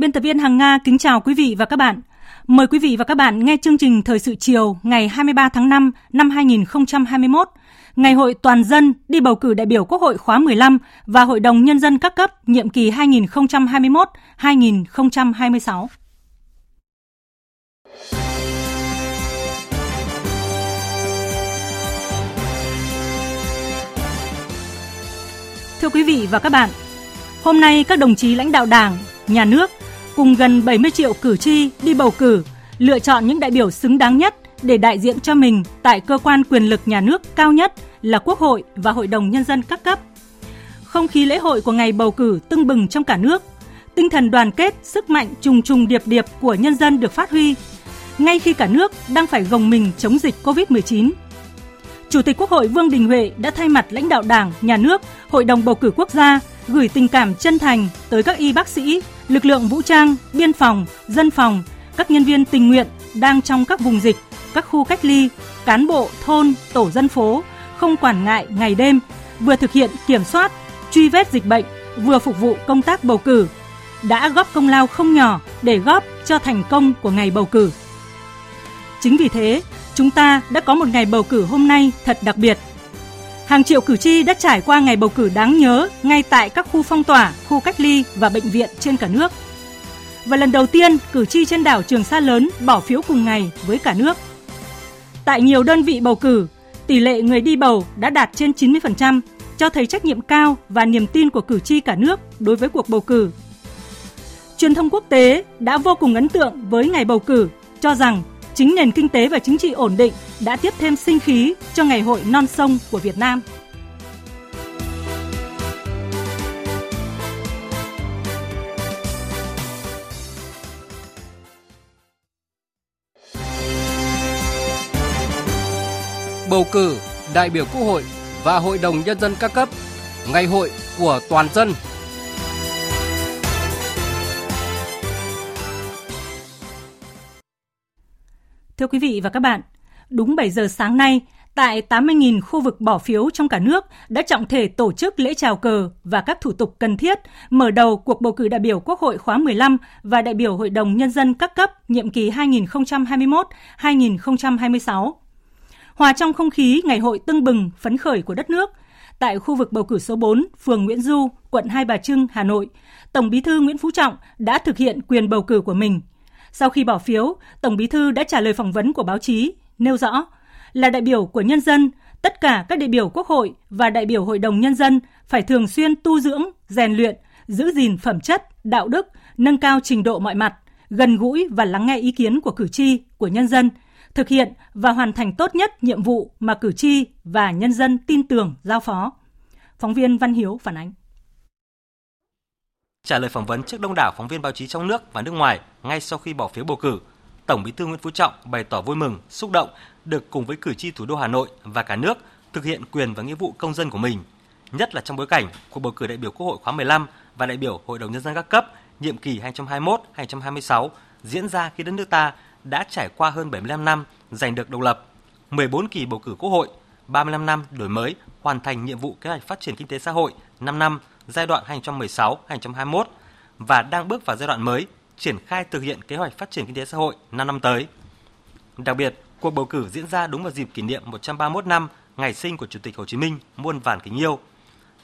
Biên tập viên Hằng Nga kính chào quý vị và các bạn. Mời quý vị và các bạn nghe chương trình Thời sự chiều ngày 23 tháng 5 năm 2021, Ngày hội toàn dân đi bầu cử đại biểu Quốc hội khóa 15 và Hội đồng Nhân dân các cấp nhiệm kỳ 2021-2026. Thưa quý vị và các bạn, hôm nay các đồng chí lãnh đạo Đảng, Nhà nước cùng gần 70 triệu cử tri đi bầu cử, lựa chọn những đại biểu xứng đáng nhất để đại diện cho mình tại cơ quan quyền lực nhà nước cao nhất là Quốc hội và Hội đồng Nhân dân các cấp. Không khí lễ hội của ngày bầu cử tưng bừng trong cả nước, tinh thần đoàn kết, sức mạnh trùng trùng điệp điệp của nhân dân được phát huy, ngay khi cả nước đang phải gồng mình chống dịch COVID-19. Chủ tịch Quốc hội Vương Đình Huệ đã thay mặt lãnh đạo Đảng, Nhà nước, Hội đồng bầu cử quốc gia gửi tình cảm chân thành tới các y bác sĩ, lực lượng vũ trang, biên phòng, dân phòng, các nhân viên tình nguyện đang trong các vùng dịch, các khu cách ly, cán bộ thôn, tổ dân phố không quản ngại ngày đêm, vừa thực hiện kiểm soát, truy vết dịch bệnh, vừa phục vụ công tác bầu cử, đã góp công lao không nhỏ để góp cho thành công của ngày bầu cử. Chính vì thế, chúng ta đã có một ngày bầu cử hôm nay thật đặc biệt. Hàng triệu cử tri đã trải qua ngày bầu cử đáng nhớ ngay tại các khu phong tỏa, khu cách ly và bệnh viện trên cả nước. Và lần đầu tiên, cử tri trên đảo Trường Sa lớn bỏ phiếu cùng ngày với cả nước. Tại nhiều đơn vị bầu cử, tỷ lệ người đi bầu đã đạt trên 90%, cho thấy trách nhiệm cao và niềm tin của cử tri cả nước đối với cuộc bầu cử. Truyền thông quốc tế đã vô cùng ấn tượng với ngày bầu cử, cho rằng chính nền kinh tế và chính trị ổn định đã tiếp thêm sinh khí cho ngày hội non sông của Việt Nam. Bầu cử đại biểu Quốc hội và Hội đồng Nhân dân các cấp, ngày hội của toàn dân Thưa quý vị và các bạn, đúng 7 giờ sáng nay, tại 80.000 khu vực bỏ phiếu trong cả nước đã trọng thể tổ chức lễ chào cờ và các thủ tục cần thiết mở đầu cuộc bầu cử đại biểu Quốc hội khóa 15 và đại biểu Hội đồng Nhân dân các cấp nhiệm kỳ 2021-2026. Hòa trong không khí ngày hội tưng bừng, phấn khởi của đất nước, tại khu vực bầu cử số 4, phường Nguyễn Du, quận Hai Bà Trưng, Hà Nội, Tổng Bí thư Nguyễn Phú Trọng đã thực hiện quyền bầu cử của mình. Sau khi bỏ phiếu, Tổng Bí thư đã trả lời phỏng vấn của báo chí, nêu rõ là đại biểu của nhân dân, tất cả các đại biểu Quốc hội và đại biểu Hội đồng Nhân dân phải thường xuyên tu dưỡng, rèn luyện, giữ gìn phẩm chất, đạo đức, nâng cao trình độ mọi mặt, gần gũi và lắng nghe ý kiến của cử tri, của nhân dân, thực hiện và hoàn thành tốt nhất nhiệm vụ mà cử tri và nhân dân tin tưởng giao phó. Phóng viên Văn Hiếu phản ánh. Trả lời phỏng vấn trước đông đảo phóng viên báo chí trong nước và nước ngoài ngay sau khi bỏ phiếu bầu cử, Tổng Bí thư Nguyễn Phú Trọng bày tỏ vui mừng, xúc động được cùng với cử tri thủ đô Hà Nội và cả nước thực hiện quyền và nghĩa vụ công dân của mình, nhất là trong bối cảnh cuộc bầu cử đại biểu Quốc hội khóa 15 và đại biểu Hội đồng nhân dân các cấp nhiệm kỳ 2021-2026 diễn ra khi đất nước ta đã trải qua hơn 75 năm giành được độc lập, 14 kỳ bầu cử Quốc hội, 35 năm đổi mới, hoàn thành nhiệm vụ kế hoạch phát triển kinh tế xã hội 5 năm giai đoạn 2016-2021 và đang bước vào giai đoạn mới triển khai thực hiện kế hoạch phát triển kinh tế xã hội 5 năm tới. Đặc biệt, cuộc bầu cử diễn ra đúng vào dịp kỷ niệm 131 năm ngày sinh của Chủ tịch Hồ Chí Minh muôn vàn kính yêu.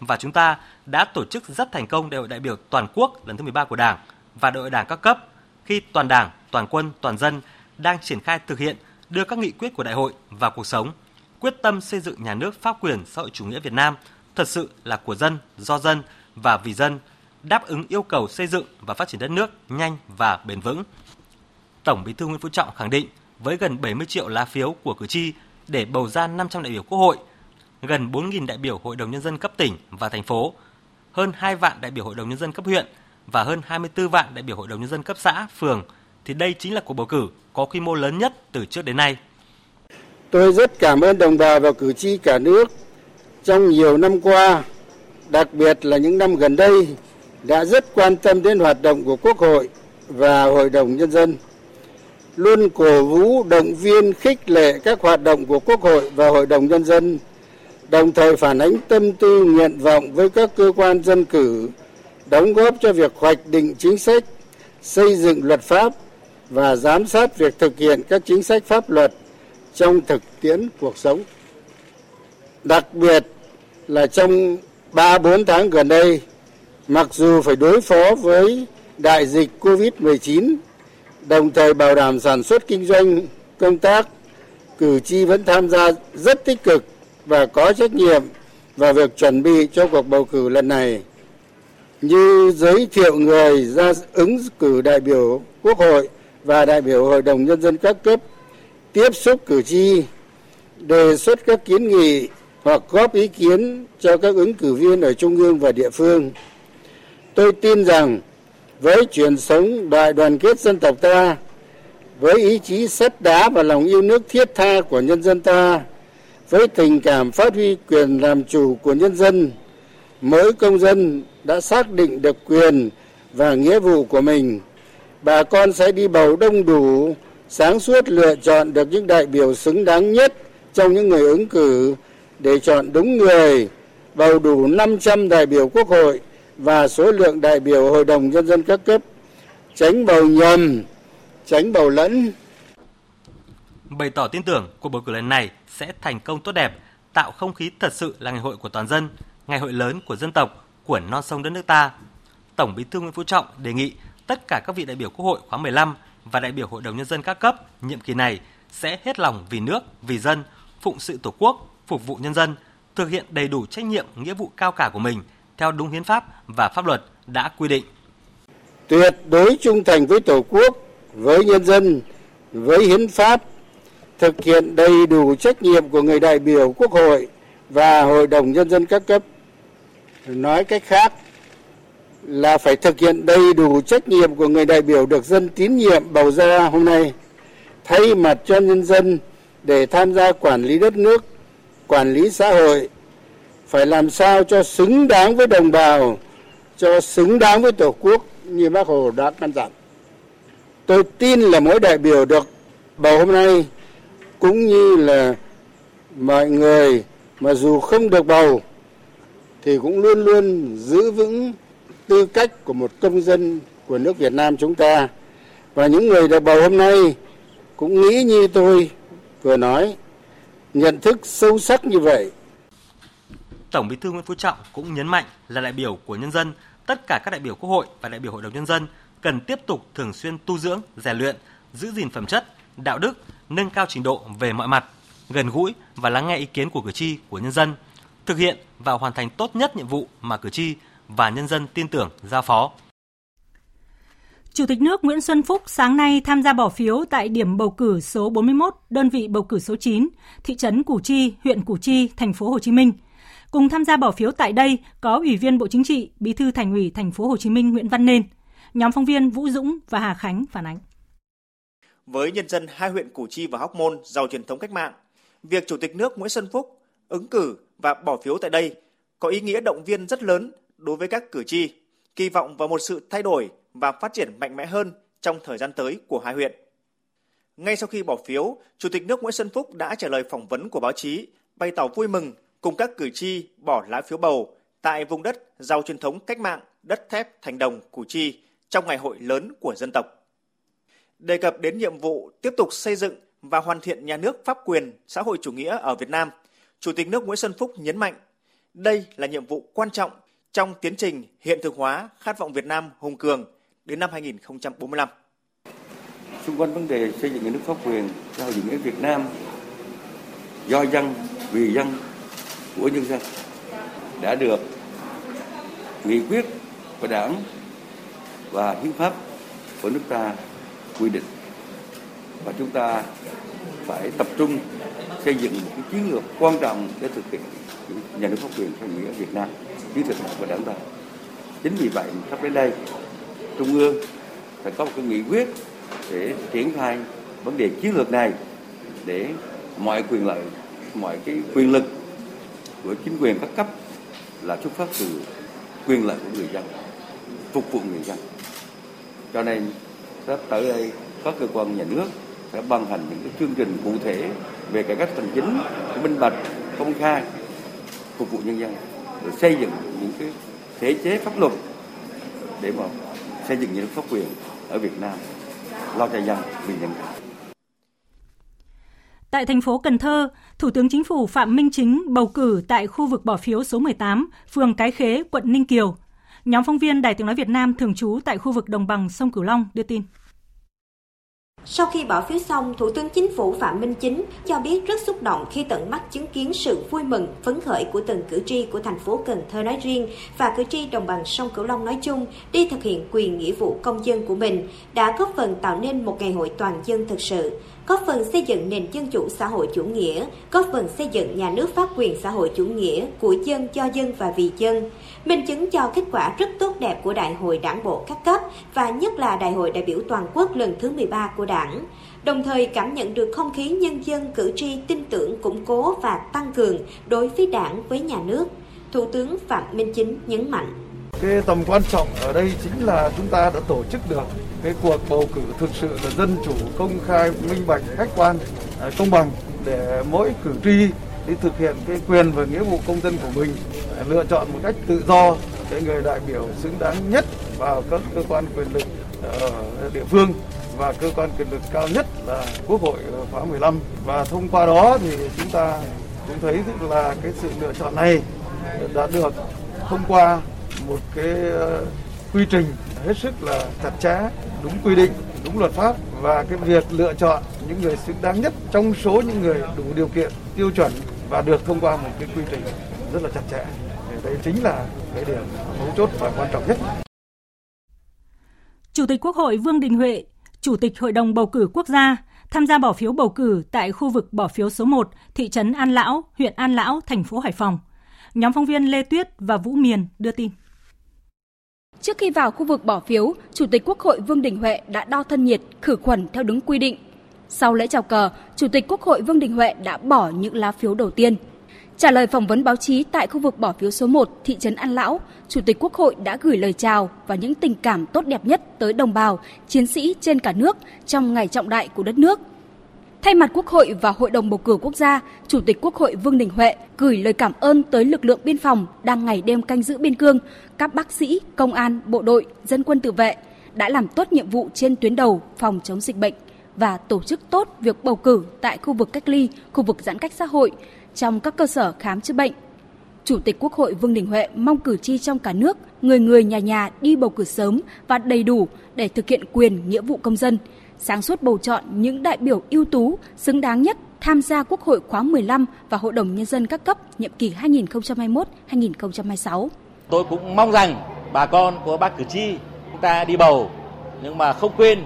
Và chúng ta đã tổ chức rất thành công đại hội đại biểu toàn quốc lần thứ 13 của Đảng và đại hội Đảng các cấp khi toàn Đảng, toàn quân, toàn dân đang triển khai thực hiện đưa các nghị quyết của đại hội vào cuộc sống, quyết tâm xây dựng nhà nước pháp quyền xã hội chủ nghĩa Việt Nam thật sự là của dân, do dân và vì dân, đáp ứng yêu cầu xây dựng và phát triển đất nước nhanh và bền vững. Tổng Bí thư Nguyễn Phú Trọng khẳng định với gần 70 triệu lá phiếu của cử tri để bầu ra 500 đại biểu Quốc hội, gần 4.000 đại biểu Hội đồng Nhân dân cấp tỉnh và thành phố, hơn 2 vạn đại biểu Hội đồng Nhân dân cấp huyện và hơn 24 vạn đại biểu Hội đồng Nhân dân cấp xã, phường, thì đây chính là cuộc bầu cử có quy mô lớn nhất từ trước đến nay. Tôi rất cảm ơn đồng bào và cử tri cả nước trong nhiều năm qua, đặc biệt là những năm gần đây, đã rất quan tâm đến hoạt động của Quốc hội và Hội đồng Nhân dân luôn cổ vũ động viên khích lệ các hoạt động của Quốc hội và Hội đồng Nhân dân, đồng thời phản ánh tâm tư nguyện vọng với các cơ quan dân cử, đóng góp cho việc hoạch định chính sách, xây dựng luật pháp và giám sát việc thực hiện các chính sách pháp luật trong thực tiễn cuộc sống. Đặc biệt là trong 3-4 tháng gần đây, mặc dù phải đối phó với đại dịch COVID-19 đồng thời bảo đảm sản xuất kinh doanh công tác cử tri vẫn tham gia rất tích cực và có trách nhiệm vào việc chuẩn bị cho cuộc bầu cử lần này. Như giới thiệu người ra ứng cử đại biểu quốc hội và đại biểu hội đồng nhân dân các cấp tiếp xúc cử tri đề xuất các kiến nghị hoặc góp ý kiến cho các ứng cử viên ở trung ương và địa phương. Tôi tin rằng với truyền thống đại đoàn kết dân tộc ta, với ý chí sắt đá và lòng yêu nước thiết tha của nhân dân ta, với tình cảm phát huy quyền làm chủ của nhân dân, mỗi công dân đã xác định được quyền và nghĩa vụ của mình. Bà con sẽ đi bầu đông đủ, sáng suốt lựa chọn được những đại biểu xứng đáng nhất trong những người ứng cử để chọn đúng người, bầu đủ 500 đại biểu quốc hội và số lượng đại biểu hội đồng nhân dân các cấp, tránh bầu nhầm, tránh bầu lẫn. Bày tỏ tin tưởng cuộc bầu cử lần này sẽ thành công tốt đẹp, tạo không khí thật sự là ngày hội của toàn dân, ngày hội lớn của dân tộc, của non sông đất nước ta. Tổng bí thư nguyễn phú trọng đề nghị tất cả các vị đại biểu quốc hội khóa 15 và đại biểu hội đồng nhân dân các cấp nhiệm kỳ này sẽ hết lòng vì nước, vì dân, phụng sự tổ quốc phục vụ nhân dân thực hiện đầy đủ trách nhiệm nghĩa vụ cao cả của mình theo đúng hiến pháp và pháp luật đã quy định. Tuyệt đối trung thành với Tổ quốc, với nhân dân, với hiến pháp, thực hiện đầy đủ trách nhiệm của người đại biểu Quốc hội và Hội đồng Nhân dân các cấp. Nói cách khác là phải thực hiện đầy đủ trách nhiệm của người đại biểu được dân tín nhiệm bầu ra hôm nay, thay mặt cho nhân dân để tham gia quản lý đất nước, quản lý xã hội, phải làm sao cho xứng đáng với đồng bào cho xứng đáng với tổ quốc như bác hồ đã căn dặn. Tôi tin là mỗi đại biểu được bầu hôm nay cũng như là mọi người mà dù không được bầu thì cũng luôn luôn giữ vững tư cách của một công dân của nước Việt Nam chúng ta. Và những người được bầu hôm nay cũng nghĩ như tôi vừa nói nhận thức sâu sắc như vậy Tổng Bí thư Nguyễn Phú Trọng cũng nhấn mạnh là đại biểu của nhân dân, tất cả các đại biểu Quốc hội và đại biểu Hội đồng nhân dân cần tiếp tục thường xuyên tu dưỡng, rèn luyện, giữ gìn phẩm chất, đạo đức, nâng cao trình độ về mọi mặt, gần gũi và lắng nghe ý kiến của cử tri, của nhân dân, thực hiện và hoàn thành tốt nhất nhiệm vụ mà cử tri và nhân dân tin tưởng giao phó. Chủ tịch nước Nguyễn Xuân Phúc sáng nay tham gia bỏ phiếu tại điểm bầu cử số 41, đơn vị bầu cử số 9, thị trấn Củ Chi, huyện Củ Chi, thành phố Hồ Chí Minh – Cùng tham gia bỏ phiếu tại đây có Ủy viên Bộ Chính trị, Bí thư Thành ủy Thành phố Hồ Chí Minh Nguyễn Văn Nên. Nhóm phóng viên Vũ Dũng và Hà Khánh phản ánh. Với nhân dân hai huyện Củ Chi và Hóc Môn giàu truyền thống cách mạng, việc Chủ tịch nước Nguyễn Xuân Phúc ứng cử và bỏ phiếu tại đây có ý nghĩa động viên rất lớn đối với các cử tri, kỳ vọng vào một sự thay đổi và phát triển mạnh mẽ hơn trong thời gian tới của hai huyện. Ngay sau khi bỏ phiếu, Chủ tịch nước Nguyễn Xuân Phúc đã trả lời phỏng vấn của báo chí, bày tỏ vui mừng cùng các cử tri bỏ lá phiếu bầu tại vùng đất giàu truyền thống cách mạng đất thép thành đồng Củ Chi trong ngày hội lớn của dân tộc. Đề cập đến nhiệm vụ tiếp tục xây dựng và hoàn thiện nhà nước pháp quyền xã hội chủ nghĩa ở Việt Nam, Chủ tịch nước Nguyễn Xuân Phúc nhấn mạnh đây là nhiệm vụ quan trọng trong tiến trình hiện thực hóa khát vọng Việt Nam hùng cường đến năm 2045. Xung quanh vấn đề xây dựng nhà nước pháp quyền xã hội chủ nghĩa Việt Nam do dân, vì dân của nhân dân đã được nghị quyết của Đảng và hiến pháp của nước ta quy định và chúng ta phải tập trung xây dựng một cái chiến lược quan trọng để thực hiện nhà nước pháp quyền xã hội nghĩa Việt Nam chiến lược của đảng ta chính vì vậy sắp đến đây trung ương phải có một cái nghị quyết để triển khai vấn đề chiến lược này để mọi quyền lợi, mọi cái quyền lực của chính quyền các cấp là xuất phát từ quyền lợi của người dân, phục vụ người dân. Cho nên sắp tới đây các cơ quan nhà nước sẽ ban hành những cái chương trình cụ thể về cải cách hành chính minh bạch, công khai, phục vụ nhân dân, rồi xây dựng những cái thể chế pháp luật để mà xây dựng nhà nước pháp quyền ở Việt Nam lo cho dân vì nhân dân Tại thành phố Cần Thơ, Thủ tướng Chính phủ Phạm Minh Chính bầu cử tại khu vực bỏ phiếu số 18, phường Cái Khế, quận Ninh Kiều. Nhóm phóng viên Đài Tiếng Nói Việt Nam thường trú tại khu vực đồng bằng sông Cửu Long đưa tin. Sau khi bỏ phiếu xong, Thủ tướng Chính phủ Phạm Minh Chính cho biết rất xúc động khi tận mắt chứng kiến sự vui mừng, phấn khởi của từng cử tri của thành phố Cần Thơ nói riêng và cử tri đồng bằng sông Cửu Long nói chung đi thực hiện quyền nghĩa vụ công dân của mình, đã góp phần tạo nên một ngày hội toàn dân thực sự góp phần xây dựng nền dân chủ xã hội chủ nghĩa, góp phần xây dựng nhà nước pháp quyền xã hội chủ nghĩa của dân cho dân và vì dân, minh chứng cho kết quả rất tốt đẹp của Đại hội Đảng bộ các cấp và nhất là Đại hội đại biểu toàn quốc lần thứ 13 của Đảng. Đồng thời cảm nhận được không khí nhân dân cử tri tin tưởng củng cố và tăng cường đối với Đảng với nhà nước. Thủ tướng Phạm Minh Chính nhấn mạnh. Cái tầm quan trọng ở đây chính là chúng ta đã tổ chức được cái cuộc bầu cử thực sự là dân chủ, công khai, minh bạch, khách quan, à, công bằng để mỗi cử tri đi thực hiện cái quyền và nghĩa vụ công dân của mình à, lựa chọn một cách tự do cái người đại biểu xứng đáng nhất vào các cơ quan quyền lực ở địa phương và cơ quan quyền lực cao nhất là Quốc hội khóa 15 và thông qua đó thì chúng ta cũng thấy là cái sự lựa chọn này đã được thông qua một cái ờ, quy trình hết sức là chặt chẽ, đúng quy định, đúng luật pháp và cái việc lựa chọn những người xứng đáng nhất trong số những người đủ điều kiện, tiêu chuẩn và được thông qua một cái quy trình rất là chặt chẽ. Đấy chính là cái điểm mấu chốt và quan trọng nhất. Chủ tịch Quốc hội Vương Đình Huệ, Chủ tịch Hội đồng bầu cử quốc gia tham gia bỏ phiếu bầu cử tại khu vực bỏ phiếu số 1, thị trấn An Lão, huyện An Lão, thành phố Hải Phòng. Nhóm phóng viên Lê Tuyết và Vũ Miền đưa tin. Trước khi vào khu vực bỏ phiếu, Chủ tịch Quốc hội Vương Đình Huệ đã đo thân nhiệt, khử khuẩn theo đúng quy định. Sau lễ chào cờ, Chủ tịch Quốc hội Vương Đình Huệ đã bỏ những lá phiếu đầu tiên. Trả lời phỏng vấn báo chí tại khu vực bỏ phiếu số 1, thị trấn An Lão, Chủ tịch Quốc hội đã gửi lời chào và những tình cảm tốt đẹp nhất tới đồng bào, chiến sĩ trên cả nước trong ngày trọng đại của đất nước – Thay mặt Quốc hội và Hội đồng bầu cử quốc gia, Chủ tịch Quốc hội Vương Đình Huệ gửi lời cảm ơn tới lực lượng biên phòng đang ngày đêm canh giữ biên cương, các bác sĩ, công an, bộ đội, dân quân tự vệ đã làm tốt nhiệm vụ trên tuyến đầu phòng chống dịch bệnh và tổ chức tốt việc bầu cử tại khu vực cách ly, khu vực giãn cách xã hội trong các cơ sở khám chữa bệnh. Chủ tịch Quốc hội Vương Đình Huệ mong cử tri trong cả nước, người người nhà nhà đi bầu cử sớm và đầy đủ để thực hiện quyền nghĩa vụ công dân, sáng suốt bầu chọn những đại biểu ưu tú, xứng đáng nhất tham gia Quốc hội khóa 15 và Hội đồng Nhân dân các cấp nhiệm kỳ 2021-2026. Tôi cũng mong rằng bà con của bác cử tri chúng ta đi bầu nhưng mà không quên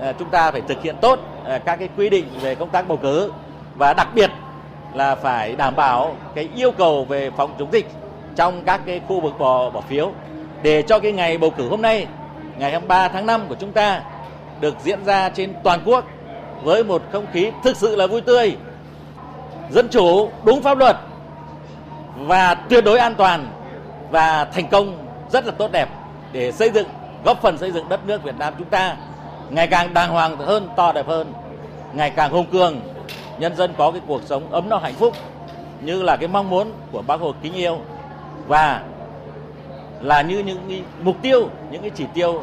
à, chúng ta phải thực hiện tốt à, các cái quy định về công tác bầu cử và đặc biệt là phải đảm bảo cái yêu cầu về phòng chống dịch trong các cái khu vực bỏ bỏ phiếu để cho cái ngày bầu cử hôm nay ngày 23 tháng 5 của chúng ta được diễn ra trên toàn quốc với một không khí thực sự là vui tươi, dân chủ, đúng pháp luật và tuyệt đối an toàn và thành công rất là tốt đẹp để xây dựng góp phần xây dựng đất nước Việt Nam chúng ta ngày càng đàng hoàng hơn, to đẹp hơn, ngày càng hùng cường, nhân dân có cái cuộc sống ấm no hạnh phúc như là cái mong muốn của Bác Hồ kính yêu và là như những mục tiêu, những cái chỉ tiêu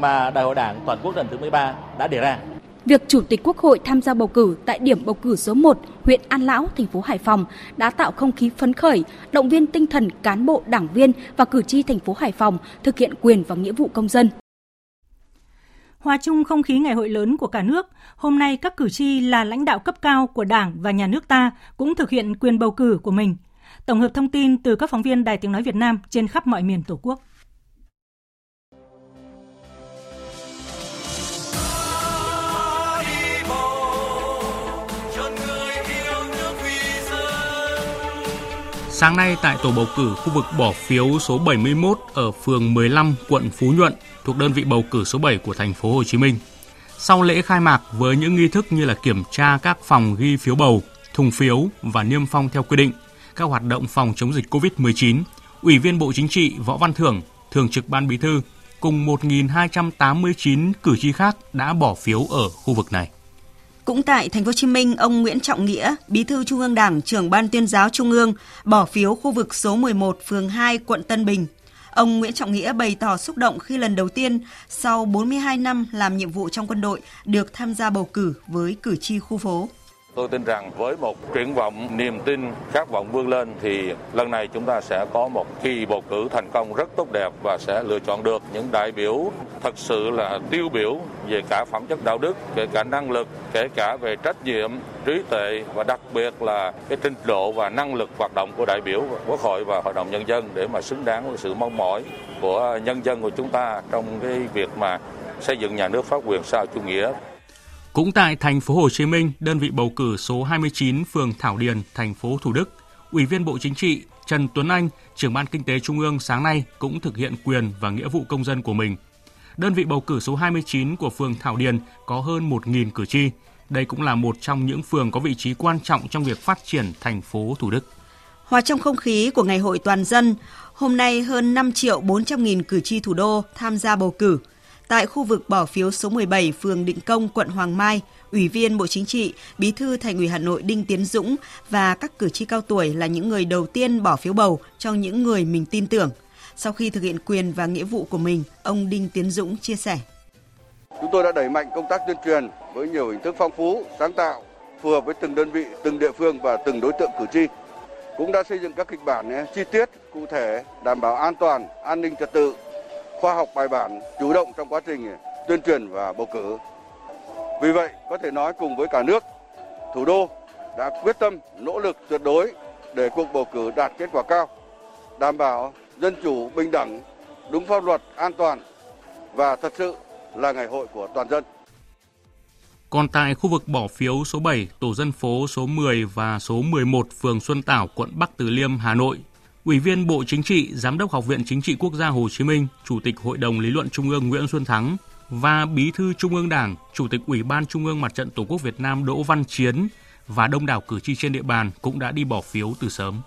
mà Đại hội Đảng toàn quốc lần thứ 13 đã đề ra. Việc Chủ tịch Quốc hội tham gia bầu cử tại điểm bầu cử số 1, huyện An Lão, thành phố Hải Phòng đã tạo không khí phấn khởi, động viên tinh thần cán bộ, đảng viên và cử tri thành phố Hải Phòng thực hiện quyền và nghĩa vụ công dân. Hòa chung không khí ngày hội lớn của cả nước, hôm nay các cử tri là lãnh đạo cấp cao của Đảng và nhà nước ta cũng thực hiện quyền bầu cử của mình. Tổng hợp thông tin từ các phóng viên Đài Tiếng Nói Việt Nam trên khắp mọi miền Tổ quốc. Sáng nay tại tổ bầu cử khu vực bỏ phiếu số 71 ở phường 15, quận Phú Nhuận thuộc đơn vị bầu cử số 7 của thành phố Hồ Chí Minh. Sau lễ khai mạc với những nghi thức như là kiểm tra các phòng ghi phiếu bầu, thùng phiếu và niêm phong theo quy định, các hoạt động phòng chống dịch COVID-19, Ủy viên Bộ Chính trị Võ Văn Thưởng, Thường trực Ban Bí thư cùng 1.289 cử tri khác đã bỏ phiếu ở khu vực này. Cũng tại thành phố Hồ Chí Minh, ông Nguyễn Trọng Nghĩa, Bí thư Trung ương Đảng, trưởng Ban Tuyên giáo Trung ương, bỏ phiếu khu vực số 11, phường 2, quận Tân Bình. Ông Nguyễn Trọng Nghĩa bày tỏ xúc động khi lần đầu tiên sau 42 năm làm nhiệm vụ trong quân đội được tham gia bầu cử với cử tri khu phố. Tôi tin rằng với một triển vọng, niềm tin, khát vọng vươn lên thì lần này chúng ta sẽ có một kỳ bầu cử thành công rất tốt đẹp và sẽ lựa chọn được những đại biểu thật sự là tiêu biểu về cả phẩm chất đạo đức, kể cả năng lực, kể cả về trách nhiệm, trí tuệ và đặc biệt là cái trình độ và năng lực hoạt động của đại biểu Quốc hội và Hội đồng Nhân dân để mà xứng đáng với sự mong mỏi của nhân dân của chúng ta trong cái việc mà xây dựng nhà nước pháp quyền xã hội chủ nghĩa cũng tại thành phố Hồ Chí Minh, đơn vị bầu cử số 29 phường Thảo Điền, thành phố Thủ Đức, Ủy viên Bộ Chính trị Trần Tuấn Anh, trưởng ban kinh tế Trung ương sáng nay cũng thực hiện quyền và nghĩa vụ công dân của mình. Đơn vị bầu cử số 29 của phường Thảo Điền có hơn 1.000 cử tri. Đây cũng là một trong những phường có vị trí quan trọng trong việc phát triển thành phố Thủ Đức. Hòa trong không khí của Ngày hội toàn dân, hôm nay hơn 5 triệu 400 nghìn cử tri thủ đô tham gia bầu cử – Tại khu vực bỏ phiếu số 17 phường Định Công, quận Hoàng Mai, Ủy viên Bộ Chính trị, Bí thư Thành ủy Hà Nội Đinh Tiến Dũng và các cử tri cao tuổi là những người đầu tiên bỏ phiếu bầu cho những người mình tin tưởng. Sau khi thực hiện quyền và nghĩa vụ của mình, ông Đinh Tiến Dũng chia sẻ. Chúng tôi đã đẩy mạnh công tác tuyên truyền với nhiều hình thức phong phú, sáng tạo, phù hợp với từng đơn vị, từng địa phương và từng đối tượng cử tri. Cũng đã xây dựng các kịch bản eh, chi tiết, cụ thể, đảm bảo an toàn, an ninh trật tự, khoa học bài bản, chủ động trong quá trình tuyên truyền và bầu cử. Vì vậy, có thể nói cùng với cả nước, thủ đô đã quyết tâm nỗ lực tuyệt đối để cuộc bầu cử đạt kết quả cao, đảm bảo dân chủ, bình đẳng, đúng pháp luật, an toàn và thật sự là ngày hội của toàn dân. Còn tại khu vực bỏ phiếu số 7, tổ dân phố số 10 và số 11 phường Xuân Tảo, quận Bắc Từ Liêm, Hà Nội Ủy viên Bộ Chính trị, Giám đốc Học viện Chính trị Quốc gia Hồ Chí Minh, Chủ tịch Hội đồng Lý luận Trung ương Nguyễn Xuân Thắng và Bí thư Trung ương Đảng, Chủ tịch Ủy ban Trung ương Mặt trận Tổ quốc Việt Nam Đỗ Văn Chiến và đông đảo cử tri trên địa bàn cũng đã đi bỏ phiếu từ sớm.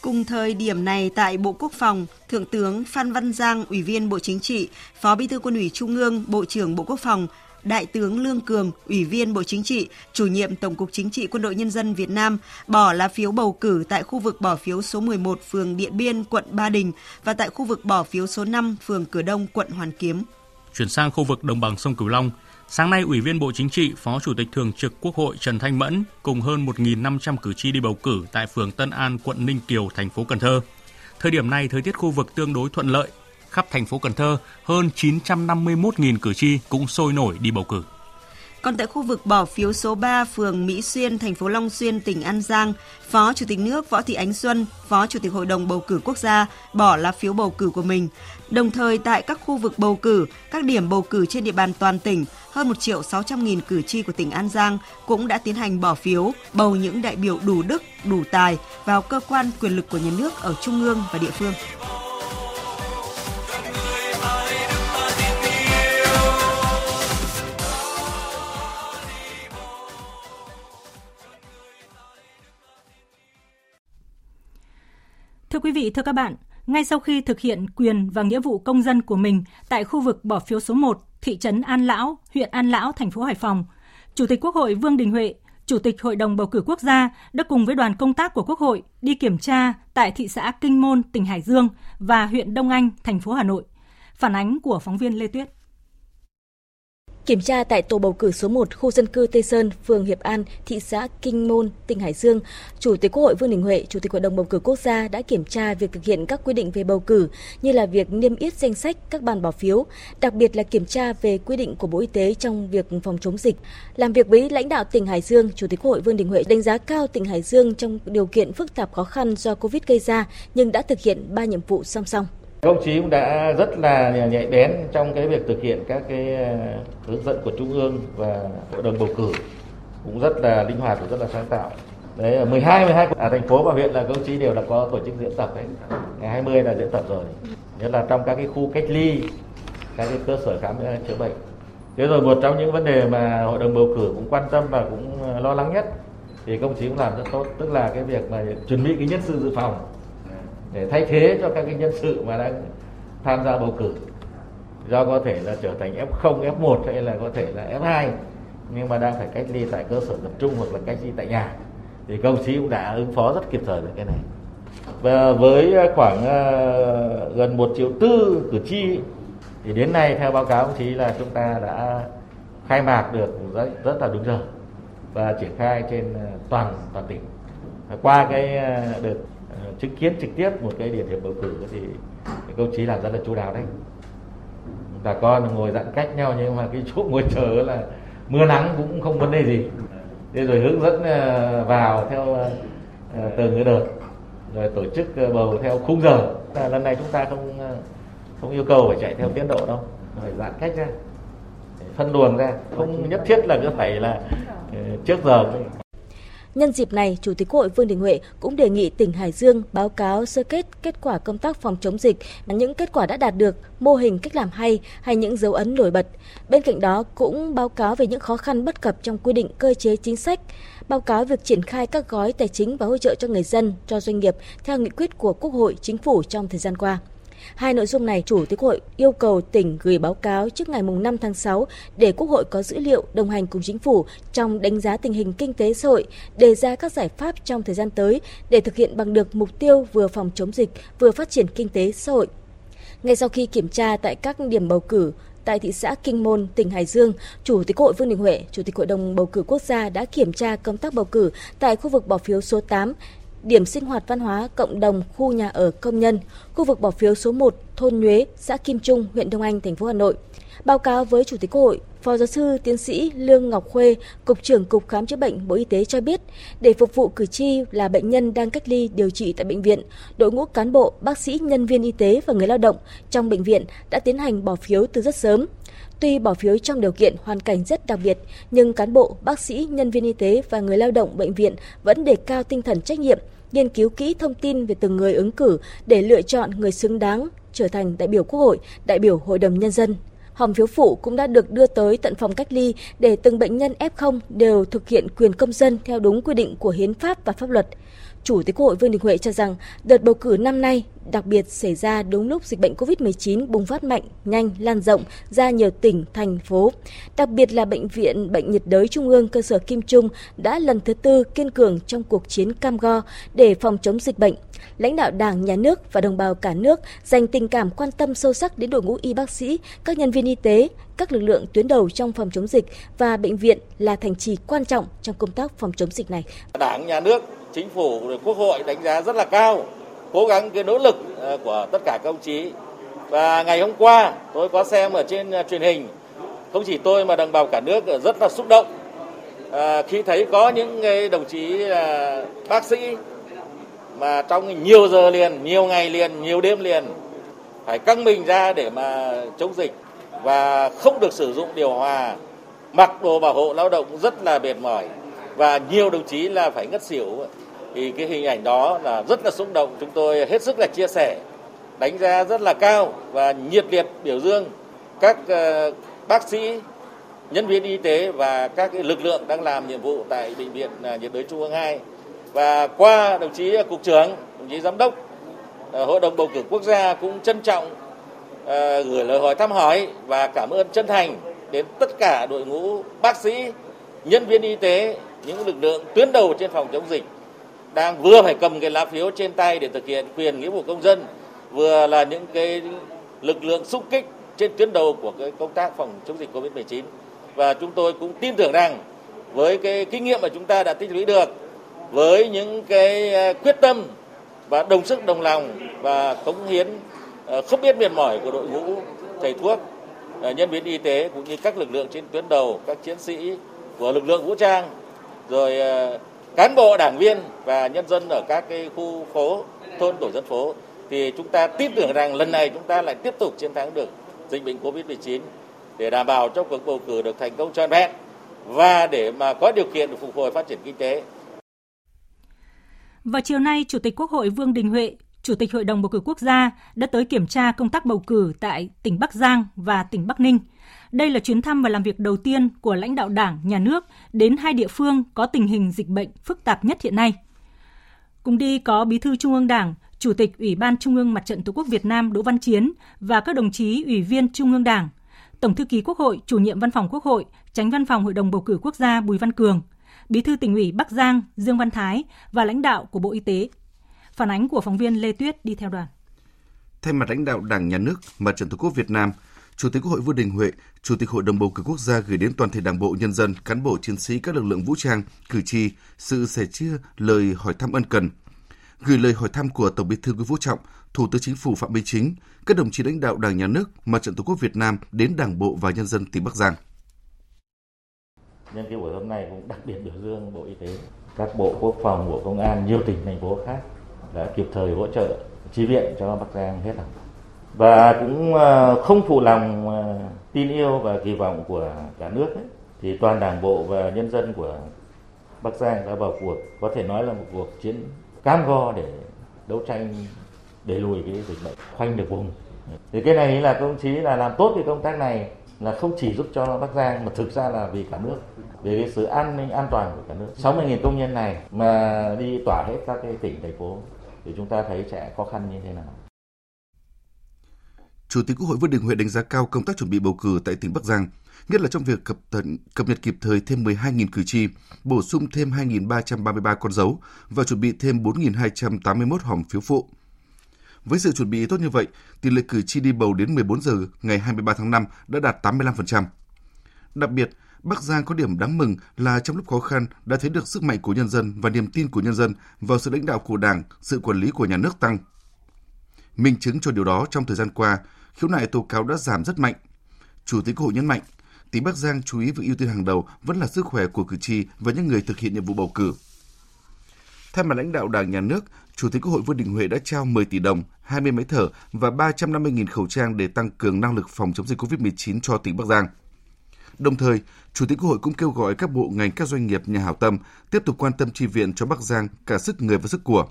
Cùng thời điểm này tại Bộ Quốc phòng, Thượng tướng Phan Văn Giang, Ủy viên Bộ Chính trị, Phó Bí thư Quân ủy Trung ương, Bộ trưởng Bộ Quốc phòng Đại tướng Lương Cường, Ủy viên Bộ Chính trị, chủ nhiệm Tổng cục Chính trị Quân đội Nhân dân Việt Nam bỏ lá phiếu bầu cử tại khu vực bỏ phiếu số 11 phường Điện Biên, quận Ba Đình và tại khu vực bỏ phiếu số 5 phường Cửa Đông, quận Hoàn Kiếm. Chuyển sang khu vực đồng bằng sông Cửu Long, Sáng nay, Ủy viên Bộ Chính trị, Phó Chủ tịch Thường trực Quốc hội Trần Thanh Mẫn cùng hơn 1.500 cử tri đi bầu cử tại phường Tân An, quận Ninh Kiều, thành phố Cần Thơ. Thời điểm này, thời tiết khu vực tương đối thuận lợi, khắp thành phố Cần Thơ, hơn 951.000 cử tri cũng sôi nổi đi bầu cử. Còn tại khu vực bỏ phiếu số 3 phường Mỹ Xuyên, thành phố Long Xuyên, tỉnh An Giang, Phó Chủ tịch nước Võ Thị Ánh Xuân, Phó Chủ tịch Hội đồng bầu cử quốc gia bỏ lá phiếu bầu cử của mình. Đồng thời tại các khu vực bầu cử, các điểm bầu cử trên địa bàn toàn tỉnh, hơn 1 triệu 600 nghìn cử tri của tỉnh An Giang cũng đã tiến hành bỏ phiếu, bầu những đại biểu đủ đức, đủ tài vào cơ quan quyền lực của nhà nước ở trung ương và địa phương. Thưa quý vị, thưa các bạn, ngay sau khi thực hiện quyền và nghĩa vụ công dân của mình tại khu vực bỏ phiếu số 1, thị trấn An Lão, huyện An Lão, thành phố Hải Phòng, Chủ tịch Quốc hội Vương Đình Huệ, Chủ tịch Hội đồng bầu cử quốc gia đã cùng với đoàn công tác của Quốc hội đi kiểm tra tại thị xã Kinh Môn, tỉnh Hải Dương và huyện Đông Anh, thành phố Hà Nội. Phản ánh của phóng viên Lê Tuyết. Kiểm tra tại tổ bầu cử số 1 khu dân cư Tây Sơn, phường Hiệp An, thị xã Kinh Môn, tỉnh Hải Dương, Chủ tịch Quốc hội Vương Đình Huệ, Chủ tịch Hội đồng bầu cử quốc gia đã kiểm tra việc thực hiện các quy định về bầu cử như là việc niêm yết danh sách các bàn bỏ phiếu, đặc biệt là kiểm tra về quy định của Bộ Y tế trong việc phòng chống dịch. Làm việc với lãnh đạo tỉnh Hải Dương, Chủ tịch Quốc hội Vương Đình Huệ đánh giá cao tỉnh Hải Dương trong điều kiện phức tạp khó khăn do Covid gây ra nhưng đã thực hiện ba nhiệm vụ song song. Công chí cũng đã rất là nhạy bén trong cái việc thực hiện các cái ờ, hướng dẫn của Trung ương và Hội đồng bầu cử cũng rất là linh hoạt và rất là sáng tạo. Đấy, 12, 12 ở à, thành phố và huyện là công chí đều là có tổ chức diễn tập đấy. Ngày 20 là diễn tập rồi. Nhất là trong các cái khu cách ly, các cái cơ sở khám chữa bệnh. Thế rồi một trong những vấn đề mà hội đồng bầu cử cũng quan tâm và cũng ờ, lo lắng nhất thì công chí cũng làm rất tốt, tức là cái việc mà chuẩn bị cái nhân sự dự phòng để thay thế cho các cái nhân sự mà đang tham gia bầu cử. Do có thể là trở thành F0, F1 hay là có thể là F2 nhưng mà đang phải cách ly tại cơ sở tập trung hoặc là cách ly tại nhà. Thì công chí cũng đã ứng phó rất kịp thời được cái này. Và với khoảng uh, gần một triệu tư cử tri thì đến nay theo báo cáo công chí là chúng ta đã khai mạc được rất, rất là đúng giờ và triển khai trên ờ, toàn toàn tỉnh. Qua cái ờ, đợt chứng kiến trực tiếp một cái địa điểm bầu cử thì công chí làm rất là chú đáo đấy. Bà con ngồi giãn cách nhau nhưng mà cái chỗ ngồi chờ là mưa nắng cũng không vấn đề gì. Thế rồi hướng dẫn ờ, vào theo ờ, ờ, từng cái đợt, rồi tổ chức bầu theo khung giờ. Lần này chúng ta không không yêu cầu phải chạy theo tiến độ đâu, phải giãn cách ra phân luồng ra, không nhất thiết là cứ phải là trước giờ. Nhân dịp này, Chủ tịch Quốc hội Vương Đình Huệ cũng đề nghị tỉnh Hải Dương báo cáo sơ kết kết quả công tác phòng chống dịch, những kết quả đã đạt được, mô hình cách làm hay hay những dấu ấn nổi bật. Bên cạnh đó cũng báo cáo về những khó khăn bất cập trong quy định cơ chế chính sách, báo cáo việc triển khai các gói tài chính và hỗ trợ cho người dân, cho doanh nghiệp theo nghị quyết của Quốc hội, Chính phủ trong thời gian qua. Hai nội dung này, Chủ tịch Hội yêu cầu tỉnh gửi báo cáo trước ngày 5 tháng 6 để Quốc hội có dữ liệu đồng hành cùng chính phủ trong đánh giá tình hình kinh tế xã hội, đề ra các giải pháp trong thời gian tới để thực hiện bằng được mục tiêu vừa phòng chống dịch, vừa phát triển kinh tế xã hội. Ngay sau khi kiểm tra tại các điểm bầu cử, tại thị xã Kinh Môn, tỉnh Hải Dương, Chủ tịch Hội Vương Đình Huệ, Chủ tịch Hội đồng bầu cử quốc gia đã kiểm tra công tác bầu cử tại khu vực bỏ phiếu số 8 điểm sinh hoạt văn hóa cộng đồng khu nhà ở công nhân, khu vực bỏ phiếu số 1, thôn Nhuế, xã Kim Trung, huyện Đông Anh, thành phố Hà Nội. Báo cáo với Chủ tịch Quốc hội, Phó giáo sư tiến sĩ Lương Ngọc Khuê, Cục trưởng Cục Khám chữa bệnh Bộ Y tế cho biết, để phục vụ cử tri là bệnh nhân đang cách ly điều trị tại bệnh viện, đội ngũ cán bộ, bác sĩ, nhân viên y tế và người lao động trong bệnh viện đã tiến hành bỏ phiếu từ rất sớm. Tuy bỏ phiếu trong điều kiện hoàn cảnh rất đặc biệt, nhưng cán bộ, bác sĩ, nhân viên y tế và người lao động bệnh viện vẫn đề cao tinh thần trách nhiệm, nghiên cứu kỹ thông tin về từng người ứng cử để lựa chọn người xứng đáng trở thành đại biểu Quốc hội, đại biểu Hội đồng Nhân dân. Hòm phiếu phụ cũng đã được đưa tới tận phòng cách ly để từng bệnh nhân F0 đều thực hiện quyền công dân theo đúng quy định của hiến pháp và pháp luật. Chủ tịch Quốc hội Vương Đình Huệ cho rằng đợt bầu cử năm nay đặc biệt xảy ra đúng lúc dịch bệnh COVID-19 bùng phát mạnh, nhanh, lan rộng ra nhiều tỉnh, thành phố. Đặc biệt là Bệnh viện Bệnh nhiệt đới Trung ương cơ sở Kim Trung đã lần thứ tư kiên cường trong cuộc chiến cam go để phòng chống dịch bệnh. Lãnh đạo Đảng, Nhà nước và đồng bào cả nước dành tình cảm quan tâm sâu sắc đến đội ngũ y bác sĩ, các nhân viên y tế, các lực lượng tuyến đầu trong phòng chống dịch và bệnh viện là thành trì quan trọng trong công tác phòng chống dịch này. Đảng, Nhà nước chính phủ quốc hội đánh giá rất là cao cố gắng cái nỗ lực ờ, của tất cả các ông chí. Và ngày hôm qua tôi có xem ở trên ờ, truyền hình không chỉ tôi mà đồng bào cả nước ờ, rất là xúc động. À, khi thấy có những cái đồng chí bác sĩ mà trong nhiều giờ liền nhiều ngày liền nhiều đêm liền phải căng mình ra để mà chống dịch và không được sử dụng điều hòa mặc đồ bảo hộ lao động rất là mệt mỏi. Và nhiều đồng chí là phải ngất xỉu thì cái hình ảnh đó là rất là xúc động. Chúng tôi hết sức là chia sẻ, đánh giá rất là cao và nhiệt liệt biểu dương các ờ, bác sĩ, nhân viên y tế và các lực lượng đang làm nhiệm vụ tại bệnh viện ờ, nhiệt đới trung ương 2 và qua đồng chí cục trưởng, đồng chí giám đốc ờ, hội đồng bầu cử quốc gia cũng trân trọng gửi lời hỏi thăm hỏi và cảm ơn chân thành đến tất cả đội ngũ bác sĩ, nhân viên y tế, những lực lượng tuyến đầu trên phòng chống dịch đang vừa phải cầm cái lá phiếu trên tay để thực hiện quyền nghĩa vụ công dân, vừa là những cái lực lượng xúc kích trên tuyến đầu của cái công tác phòng chống dịch Covid-19 và chúng tôi cũng tin tưởng rằng với cái kinh nghiệm mà chúng ta đã tích lũy được, với những cái à, quyết tâm và đồng sức, đồng lòng và cống hiến à, không biết mệt mỏi của đội ngũ thầy thuốc à, nhân viên y tế cũng như các lực lượng trên tuyến đầu, các chiến sĩ của lực lượng vũ trang, rồi cán bộ đảng viên và nhân dân ở các cái khu phố thôn tổ dân phố thì chúng ta tin tưởng rằng lần này chúng ta lại tiếp tục chiến thắng được dịch bệnh Covid-19 để đảm bảo cho cuộc bầu cử được thành công trọn vẹn và để mà có điều kiện để phục hồi phát triển kinh tế. Vào chiều nay, Chủ tịch Quốc hội Vương Đình Huệ, Chủ tịch Hội đồng bầu cử quốc gia đã tới kiểm tra công tác bầu cử tại tỉnh Bắc Giang và tỉnh Bắc Ninh. Đây là chuyến thăm và làm việc đầu tiên của lãnh đạo Đảng, Nhà nước đến hai địa phương có tình hình dịch bệnh phức tạp nhất hiện nay. Cùng đi có Bí thư Trung ương Đảng, Chủ tịch Ủy ban Trung ương Mặt trận Tổ quốc Việt Nam Đỗ Văn Chiến và các đồng chí Ủy viên Trung ương Đảng, Tổng thư ký Quốc hội, Chủ nhiệm Văn phòng Quốc hội, Tránh Văn phòng Hội đồng bầu cử quốc gia Bùi Văn Cường, Bí thư tỉnh ủy Bắc Giang Dương Văn Thái và lãnh đạo của Bộ Y tế. Phản ánh của phóng viên Lê Tuyết đi theo đoàn. Thay mặt lãnh đạo Đảng, Nhà nước, Mặt trận Tổ quốc Việt Nam, Chủ tịch Quốc hội Vương Đình Huệ, Chủ tịch Hội đồng bầu cử quốc gia gửi đến toàn thể Đảng bộ, nhân dân, cán bộ chiến sĩ các lực lượng vũ trang, cử tri sự sẻ chia lời hỏi thăm ân cần, gửi lời hỏi thăm của Tổng Bí thư Nguyễn Phú Trọng, Thủ tướng Chính phủ Phạm Minh Chính, các đồng chí lãnh đạo Đảng, Nhà nước, Mặt trận Tổ quốc Việt Nam đến Đảng bộ và nhân dân tỉnh Bắc Giang. Nhân cái buổi hôm nay cũng đặc biệt biểu dương Bộ Y tế, các bộ quốc phòng, bộ công an, nhiều tỉnh thành phố khác đã kịp thời hỗ trợ chi viện cho Bắc Giang hết lòng và cũng ờ, không phụ lòng ờ, tin yêu và kỳ vọng của cả nước ấy, thì toàn đảng bộ và nhân dân của Bắc Giang đã vào cuộc có thể nói là một cuộc chiến cam go để đấu tranh để lùi cái dịch bệnh khoanh được vùng. Thì cái này là công chí là làm tốt cái công tác này là không chỉ giúp cho Bắc Giang mà thực ra là vì cả nước về cái sự an ninh an toàn của cả nước. 60.000 công nhân này mà đi tỏa hết các cái tỉnh thành phố thì chúng ta thấy sẽ khó khăn như thế nào? Chủ tịch Quốc hội Vương Đình Huệ đánh giá cao công tác chuẩn bị bầu cử tại tỉnh Bắc Giang, nhất là trong việc cập, tận, cập nhật kịp thời thêm 12.000 cử tri, bổ sung thêm 2.333 con dấu và chuẩn bị thêm 4.281 hòm phiếu phụ. Với sự chuẩn bị tốt như vậy, tỷ lệ cử tri đi bầu đến 14 giờ ngày 23 tháng 5 đã đạt 85%. Đặc biệt, Bắc Giang có điểm đáng mừng là trong lúc khó khăn đã thấy được sức mạnh của nhân dân và niềm tin của nhân dân vào sự lãnh đạo của Đảng, sự quản lý của nhà nước tăng. Minh chứng cho điều đó trong thời gian qua, khiếu nại tố cáo đã giảm rất mạnh. Chủ tịch Quốc hội nhấn mạnh, tỉnh Bắc Giang chú ý việc ưu tiên hàng đầu vẫn là sức khỏe của cử tri và những người thực hiện nhiệm vụ bầu cử. Thay mặt lãnh đạo Đảng, Nhà nước, Chủ tịch Quốc hội Vương Đình Huệ đã trao 10 tỷ đồng, 20 máy thở và 350.000 khẩu trang để tăng cường năng lực phòng chống dịch COVID-19 cho tỉnh Bắc Giang. Đồng thời, Chủ tịch Quốc hội cũng kêu gọi các bộ ngành các doanh nghiệp nhà hảo tâm tiếp tục quan tâm chi viện cho Bắc Giang cả sức người và sức của.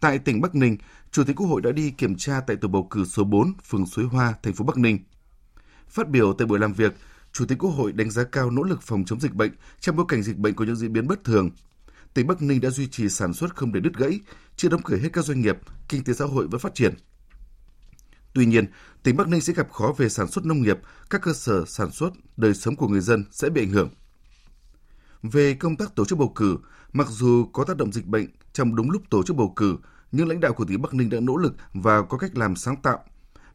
Tại tỉnh Bắc Ninh, Chủ tịch Quốc hội đã đi kiểm tra tại tổ bầu cử số 4, phường Suối Hoa, thành phố Bắc Ninh. Phát biểu tại buổi làm việc, Chủ tịch Quốc hội đánh giá cao nỗ lực phòng chống dịch bệnh trong bối cảnh dịch bệnh có những diễn biến bất thường. Tỉnh Bắc Ninh đã duy trì sản xuất không để đứt gãy, chưa đóng cửa hết các doanh nghiệp, kinh tế xã hội vẫn phát triển. Tuy nhiên, tỉnh Bắc Ninh sẽ gặp khó về sản xuất nông nghiệp, các cơ sở sản xuất, đời sống của người dân sẽ bị ảnh hưởng. Về công tác tổ chức bầu cử, mặc dù có tác động dịch bệnh trong đúng lúc tổ chức bầu cử, nhưng lãnh đạo của tỉnh Bắc Ninh đã nỗ lực và có cách làm sáng tạo,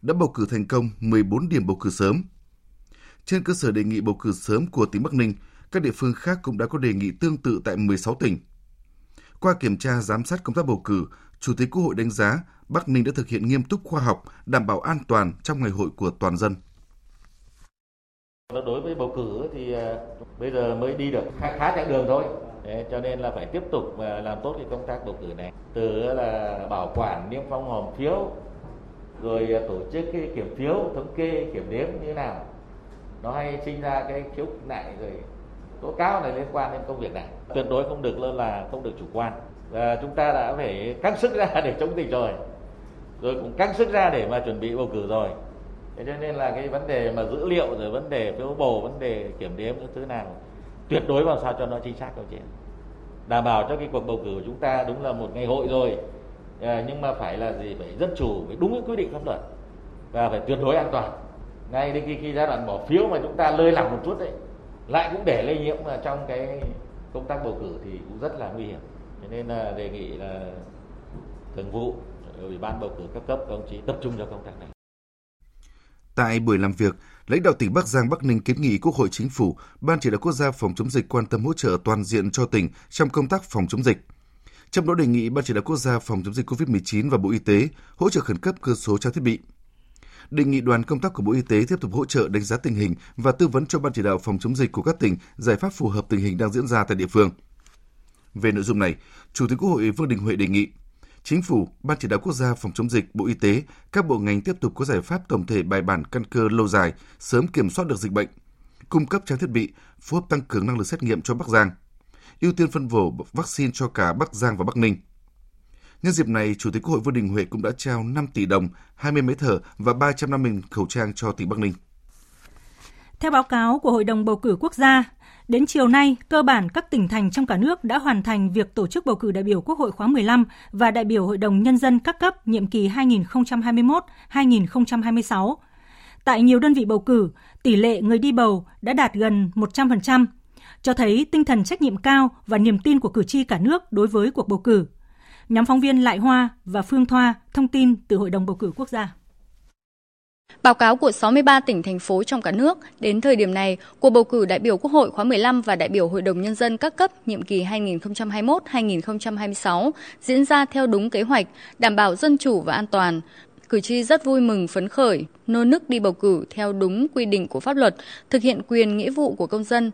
đã bầu cử thành công 14 điểm bầu cử sớm. Trên cơ sở đề nghị bầu cử sớm của tỉnh Bắc Ninh, các địa phương khác cũng đã có đề nghị tương tự tại 16 tỉnh. Qua kiểm tra giám sát công tác bầu cử, Chủ tịch Quốc hội đánh giá Bắc Ninh đã thực hiện nghiêm túc khoa học, đảm bảo an toàn trong ngày hội của toàn dân. Đối với bầu cử thì à, bây giờ mới đi được khá, khá chặng đường thôi. Đấy, cho nên là phải tiếp tục à, làm tốt cái công tác bầu cử này. Từ là bảo quản niêm phong hòm phiếu, rồi à, tổ chức cái kiểm phiếu, thống kê, kiểm đếm như thế nào. Nó hay sinh ra cái khiếu nại rồi tố cáo này liên quan đến công việc này. Tuyệt đối không được lơ là, không được chủ quan. Và chúng ta đã phải căng sức ra để chống dịch rồi. Rồi cũng căng sức ra để mà chuẩn bị bầu cử rồi thế cho nên là cái vấn đề mà dữ liệu rồi vấn đề phiếu bầu vấn đề kiểm đếm những thứ nào tuyệt đối làm sao cho nó chính xác câu chuyện đảm bảo cho cái cuộc bầu cử của chúng ta đúng là một ngày hội rồi. À, nhưng mà phải là gì? Phải dân chủ phải đúng cái quy định pháp luật. Và phải tuyệt đối an toàn. Ngay đến khi, khi giai đoạn bỏ phiếu mà chúng ta lơi lỏng một chút đấy lại cũng để lây nhiễm mà trong cái công tác bầu cử thì cũng rất là nguy hiểm. Cho nên là đề nghị là thường vụ ủy ban bầu cử các cấp các ông chí tập trung cho công tác này. Tại buổi làm việc, lãnh đạo tỉnh Bắc Giang, Bắc Ninh kiến nghị Quốc hội Chính phủ, Ban chỉ đạo quốc gia phòng chống dịch quan tâm hỗ trợ toàn diện cho tỉnh trong công tác phòng chống dịch. Trong đó đề nghị Ban chỉ đạo quốc gia phòng chống dịch COVID-19 và Bộ Y tế hỗ trợ khẩn cấp cơ số trang thiết bị. Đề nghị đoàn công tác của Bộ Y tế tiếp tục hỗ trợ đánh giá tình hình và tư vấn cho Ban chỉ đạo phòng chống dịch của các tỉnh giải pháp phù hợp tình hình đang diễn ra tại địa phương. Về nội dung này, Chủ tịch Quốc hội Vương Đình Huệ đề nghị Chính phủ, Ban chỉ đạo quốc gia phòng chống dịch, Bộ Y tế, các bộ ngành tiếp tục có giải pháp tổng thể bài bản căn cơ lâu dài, sớm kiểm soát được dịch bệnh, cung cấp trang thiết bị, phù hợp tăng cường năng lực xét nghiệm cho Bắc Giang, ưu tiên phân bổ vaccine cho cả Bắc Giang và Bắc Ninh. Nhân dịp này, Chủ tịch Quốc hội Vương Đình Huệ cũng đã trao 5 tỷ đồng, 20 máy thở và 350.000 khẩu trang cho tỉnh Bắc Ninh. Theo báo cáo của Hội đồng bầu cử quốc gia, Đến chiều nay, cơ bản các tỉnh thành trong cả nước đã hoàn thành việc tổ chức bầu cử đại biểu Quốc hội khóa 15 và đại biểu Hội đồng Nhân dân các cấp nhiệm kỳ 2021-2026. Tại nhiều đơn vị bầu cử, tỷ lệ người đi bầu đã đạt gần 100%, cho thấy tinh thần trách nhiệm cao và niềm tin của cử tri cả nước đối với cuộc bầu cử. Nhóm phóng viên Lại Hoa và Phương Thoa thông tin từ Hội đồng bầu cử quốc gia. Báo cáo của 63 tỉnh thành phố trong cả nước, đến thời điểm này, cuộc bầu cử đại biểu Quốc hội khóa 15 và đại biểu Hội đồng Nhân dân các cấp nhiệm kỳ 2021-2026 diễn ra theo đúng kế hoạch, đảm bảo dân chủ và an toàn. Cử tri rất vui mừng phấn khởi, nô nức đi bầu cử theo đúng quy định của pháp luật, thực hiện quyền nghĩa vụ của công dân.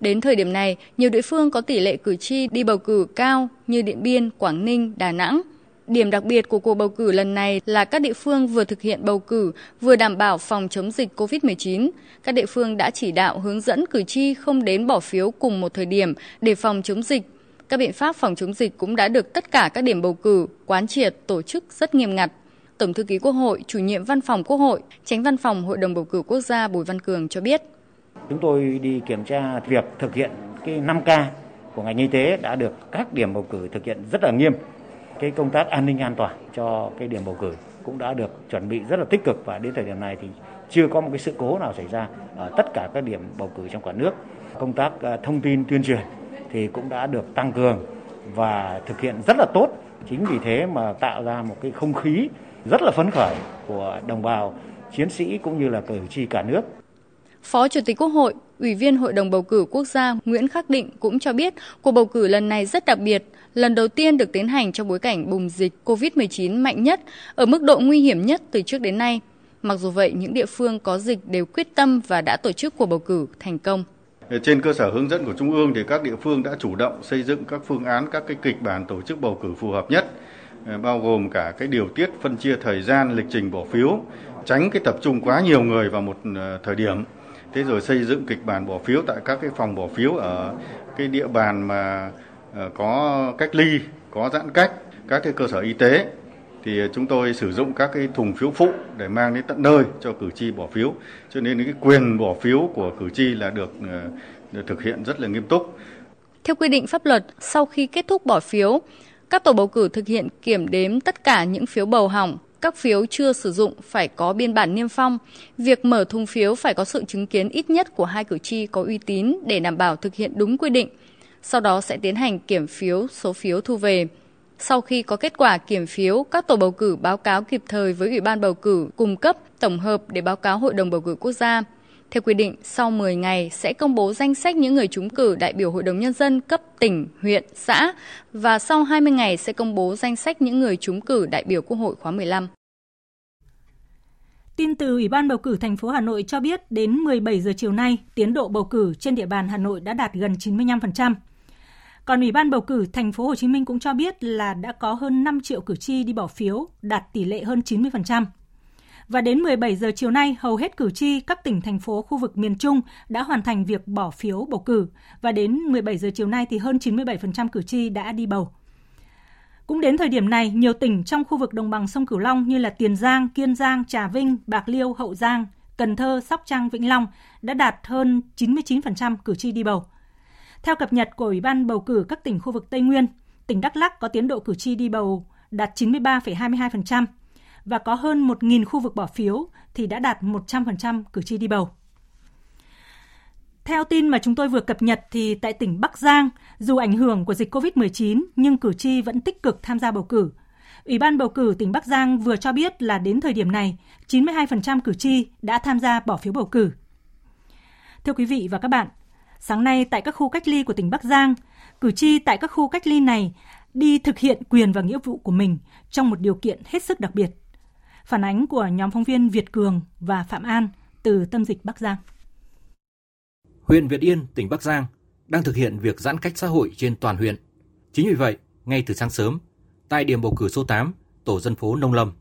Đến thời điểm này, nhiều địa phương có tỷ lệ cử tri đi bầu cử cao như Điện Biên, Quảng Ninh, Đà Nẵng – Điểm đặc biệt của cuộc bầu cử lần này là các địa phương vừa thực hiện bầu cử, vừa đảm bảo phòng chống dịch COVID-19. Các địa phương đã chỉ đạo hướng dẫn cử tri không đến bỏ phiếu cùng một thời điểm để phòng chống dịch. Các biện pháp phòng chống dịch cũng đã được tất cả các điểm bầu cử quán triệt tổ chức rất nghiêm ngặt. Tổng thư ký Quốc hội, chủ nhiệm văn phòng Quốc hội, tránh văn phòng Hội đồng bầu cử quốc gia Bùi Văn Cường cho biết. Chúng tôi đi kiểm tra việc thực hiện cái 5K của ngành y tế đã được các điểm bầu cử thực hiện rất là nghiêm cái công tác an ninh an toàn cho cái điểm bầu cử cũng đã được chuẩn bị rất là tích cực và đến thời điểm này thì chưa có một cái sự cố nào xảy ra ở tất cả các điểm bầu cử trong cả nước. Công tác à, thông tin tuyên truyền thì cũng đã được tăng cường và thực hiện rất là tốt. Chính vì thế mà tạo ra một cái không khí rất là phấn khởi của đồng bào chiến sĩ cũng như là cử tri cả nước. Phó Chủ tịch Quốc hội, Ủy viên Hội đồng bầu cử quốc gia Nguyễn Khắc Định cũng cho biết cuộc bầu cử lần này rất đặc biệt lần đầu tiên được tiến hành trong bối cảnh bùng dịch COVID-19 mạnh nhất, ở mức độ nguy hiểm nhất từ trước đến nay. Mặc dù vậy, những địa phương có dịch đều quyết tâm và đã tổ chức cuộc bầu cử thành công. Ờ, trên cơ sở hướng dẫn của Trung ương thì các địa phương đã chủ động xây dựng các phương án, các cái kịch bản tổ chức bầu cử phù hợp nhất, ờ, bao gồm cả cái điều tiết phân chia thời gian lịch trình bỏ phiếu, tránh cái tập trung quá nhiều người vào một ờ, thời điểm. Thế rồi xây dựng kịch bản bỏ phiếu tại các cái phòng bỏ phiếu ở cái địa bàn mà ờ, có cách ly, có giãn cách, các cái cơ sở y tế thì chúng tôi sử dụng các cái thùng phiếu phụ để mang đến tận nơi cho cử tri bỏ phiếu. Cho nên cái quyền bỏ phiếu của cử tri là được, ờ, được thực hiện rất là nghiêm túc. Theo quy định pháp luật, sau khi kết thúc bỏ phiếu, các tổ bầu cử thực hiện kiểm đếm tất cả những phiếu bầu hỏng, các phiếu chưa sử dụng phải có biên bản niêm phong. Việc mở thùng phiếu phải có sự chứng kiến ít nhất của hai cử tri có uy tín để đảm bảo thực hiện đúng quy định sau đó sẽ tiến hành kiểm phiếu số phiếu thu về. Sau khi có kết quả kiểm phiếu, các tổ bầu cử báo cáo kịp thời với Ủy ban bầu cử cung cấp tổng hợp để báo cáo Hội đồng bầu cử quốc gia. Theo quy định, sau 10 ngày sẽ công bố danh sách những người trúng cử đại biểu Hội đồng Nhân dân cấp tỉnh, huyện, xã và sau 20 ngày sẽ công bố danh sách những người trúng cử đại biểu Quốc hội khóa 15. Tin từ Ủy ban bầu cử thành phố Hà Nội cho biết đến 17 giờ chiều nay, tiến độ bầu cử trên địa bàn Hà Nội đã đạt gần 95%. Còn Ủy ban bầu cử thành phố Hồ Chí Minh cũng cho biết là đã có hơn 5 triệu cử tri đi bỏ phiếu, đạt tỷ lệ hơn 90%. Và đến 17 giờ chiều nay, hầu hết cử tri các tỉnh thành phố khu vực miền Trung đã hoàn thành việc bỏ phiếu bầu cử và đến 17 giờ chiều nay thì hơn 97% cử tri đã đi bầu. Cũng đến thời điểm này, nhiều tỉnh trong khu vực đồng bằng sông Cửu Long như là Tiền Giang, Kiên Giang, Trà Vinh, Bạc Liêu, Hậu Giang, Cần Thơ, Sóc Trăng, Vĩnh Long đã đạt hơn 99% cử tri đi bầu. Theo cập nhật của Ủy ban bầu cử các tỉnh khu vực Tây Nguyên, tỉnh Đắk Lắk có tiến độ cử tri đi bầu đạt 93,22% và có hơn 1.000 khu vực bỏ phiếu thì đã đạt 100% cử tri đi bầu. Theo tin mà chúng tôi vừa cập nhật thì tại tỉnh Bắc Giang, dù ảnh hưởng của dịch COVID-19 nhưng cử tri vẫn tích cực tham gia bầu cử. Ủy ban bầu cử tỉnh Bắc Giang vừa cho biết là đến thời điểm này, 92% cử tri đã tham gia bỏ phiếu bầu cử – Thưa quý vị và các bạn, sáng nay tại các khu cách ly của tỉnh Bắc Giang, cử tri tại các khu cách ly này đi thực hiện quyền và nghĩa vụ của mình trong một điều kiện hết sức đặc biệt. Phản ánh của nhóm phóng viên Việt Cường và Phạm An từ tâm dịch Bắc Giang. Huyện Việt Yên, tỉnh Bắc Giang đang thực hiện việc giãn cách xã hội trên toàn huyện. Chính vì vậy, ngay từ sáng sớm, tại điểm bầu cử số 8, tổ dân phố Nông Lâm,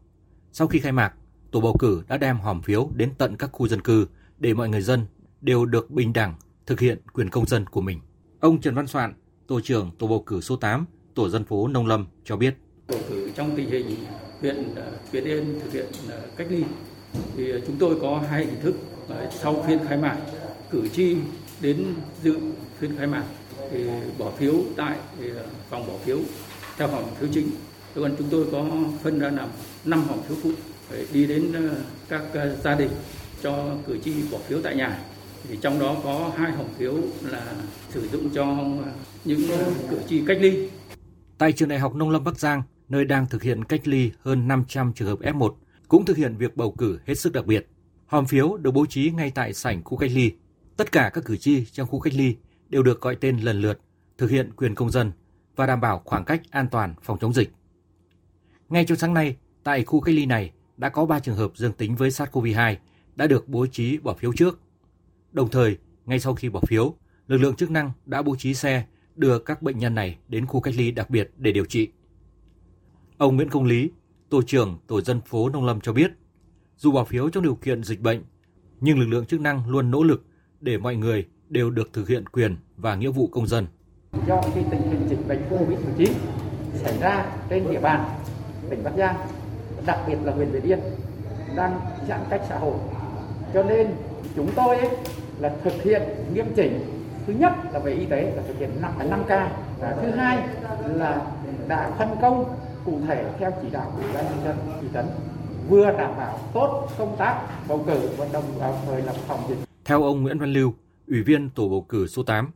sau khi khai mạc, tổ bầu cử đã đem hòm phiếu đến tận các khu dân cư để mọi người dân đều được bình đẳng thực hiện quyền công dân của mình. Ông Trần Văn Soạn, tổ trưởng tổ bầu cử số 8, tổ dân phố Nông Lâm cho biết. Bầu cử trong tình hình huyện ờ, Việt Yên thực hiện ờ, cách ly. Thì ờ, chúng tôi có hai hình thức sau phiên khai mạc cử tri đến dự phiên khai mạc thì bỏ phiếu tại phòng bỏ phiếu theo phòng phiếu chính. Còn chúng tôi có phân ra làm năm phòng phiếu phụ để đi đến các gia đình cho cử tri bỏ phiếu tại nhà. Thì trong đó có hai hòm phiếu là sử dụng cho những cử tri cách ly. Tại trường Đại học Nông Lâm Bắc Giang, nơi đang thực hiện cách ly hơn 500 trường hợp F1, cũng thực hiện việc bầu cử hết sức đặc biệt. Hòm phiếu được bố trí ngay tại sảnh khu cách ly. Tất cả các cử tri trong khu cách ly đều được gọi tên lần lượt, thực hiện quyền công dân và đảm bảo khoảng cách an toàn phòng chống dịch. Ngay trong sáng nay, tại khu cách ly này đã có 3 trường hợp dương tính với SARS-CoV-2 đã được bố trí bỏ phiếu trước. Đồng thời, ngay sau khi bỏ phiếu, lực lượng chức năng đã bố trí xe đưa các bệnh nhân này đến khu cách ly đặc biệt để điều trị. Ông Nguyễn Công Lý, tổ trưởng tổ dân phố Nông Lâm cho biết, dù bỏ phiếu trong điều kiện dịch bệnh, nhưng lực lượng chức năng luôn nỗ lực để mọi người đều được thực hiện quyền và nghĩa vụ công dân. Do cái tình hình dịch bệnh COVID-19 xảy ra trên địa bàn tỉnh Bắc Giang, đặc biệt là huyện Việt Yên đang giãn cách xã hội. Cho nên chúng tôi ấy, là thực hiện nghiêm chỉnh thứ nhất là về y tế là thực hiện 5, 5 k và thứ hai là đã phân công cụ thể theo chỉ đạo của ban nhân dân thị trấn vừa đảm bảo tốt công tác bầu cử và đồng thời à, là phòng dịch. Theo ông Nguyễn Văn Lưu, Ủy viên tổ bầu cử số 8,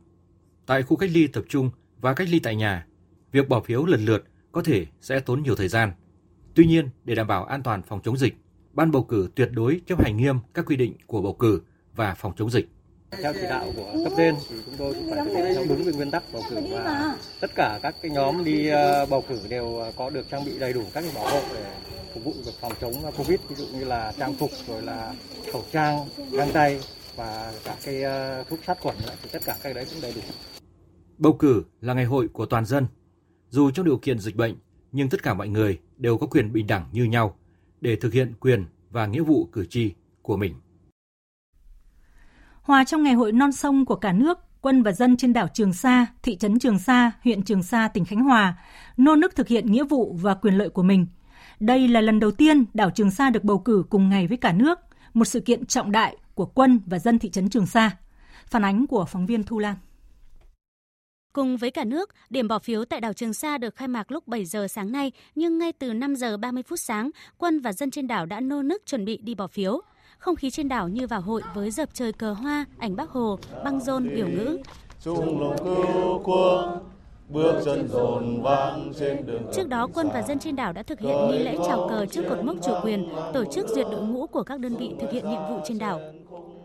tại khu cách ly tập trung và cách ly tại nhà, việc bỏ phiếu lần lượt có thể sẽ tốn nhiều thời gian. Tuy nhiên, để đảm bảo an toàn phòng chống dịch, ban bầu cử tuyệt đối chấp hành nghiêm các quy định của bầu cử và phòng chống dịch. Theo chỉ đạo của cấp trên thì chúng tôi cũng phải thực hiện theo đúng cái nguyên tắc bầu cử và tất cả các cái nhóm đi ờ, bầu cử đều ờ, có được trang bị đầy đủ các cái bảo hộ để phục vụ việc phòng chống ờ, Covid ví dụ như là trang phục rồi là khẩu trang, găng tay và các cái thuốc sát khuẩn thì tất cả các đấy cũng đầy đủ. Bầu cử là ngày hội của toàn dân. Dù trong điều kiện dịch bệnh, nhưng tất cả mọi người đều có quyền bình đẳng như nhau để thực hiện quyền và nghĩa vụ cử tri của mình. Hòa trong ngày hội non sông của cả nước, quân và dân trên đảo Trường Sa, thị trấn Trường Sa, huyện Trường Sa, tỉnh Khánh Hòa, nô nức thực hiện nghĩa vụ và quyền lợi của mình. Đây là lần đầu tiên đảo Trường Sa được bầu cử cùng ngày với cả nước, một sự kiện trọng đại của quân và dân thị trấn Trường Sa. Phản ánh của phóng viên Thu Lan. Cùng với cả nước, điểm bỏ phiếu tại đảo Trường Sa được khai mạc lúc 7 giờ sáng nay, nhưng ngay từ 5 giờ 30 phút sáng, quân và dân trên đảo đã nô nức chuẩn bị đi bỏ phiếu. Không khí trên đảo như vào hội với dập trời cờ hoa, ảnh bác Hồ, băng rôn biểu ngữ. Bước chân dồn vang trên đường Trước đó, quân và dân trên đảo đã thực hiện nghi lễ chào cờ trước cột mốc chủ quyền, tổ chức duyệt đội ngũ của các đơn vị thực hiện nhiệm vụ trên đảo.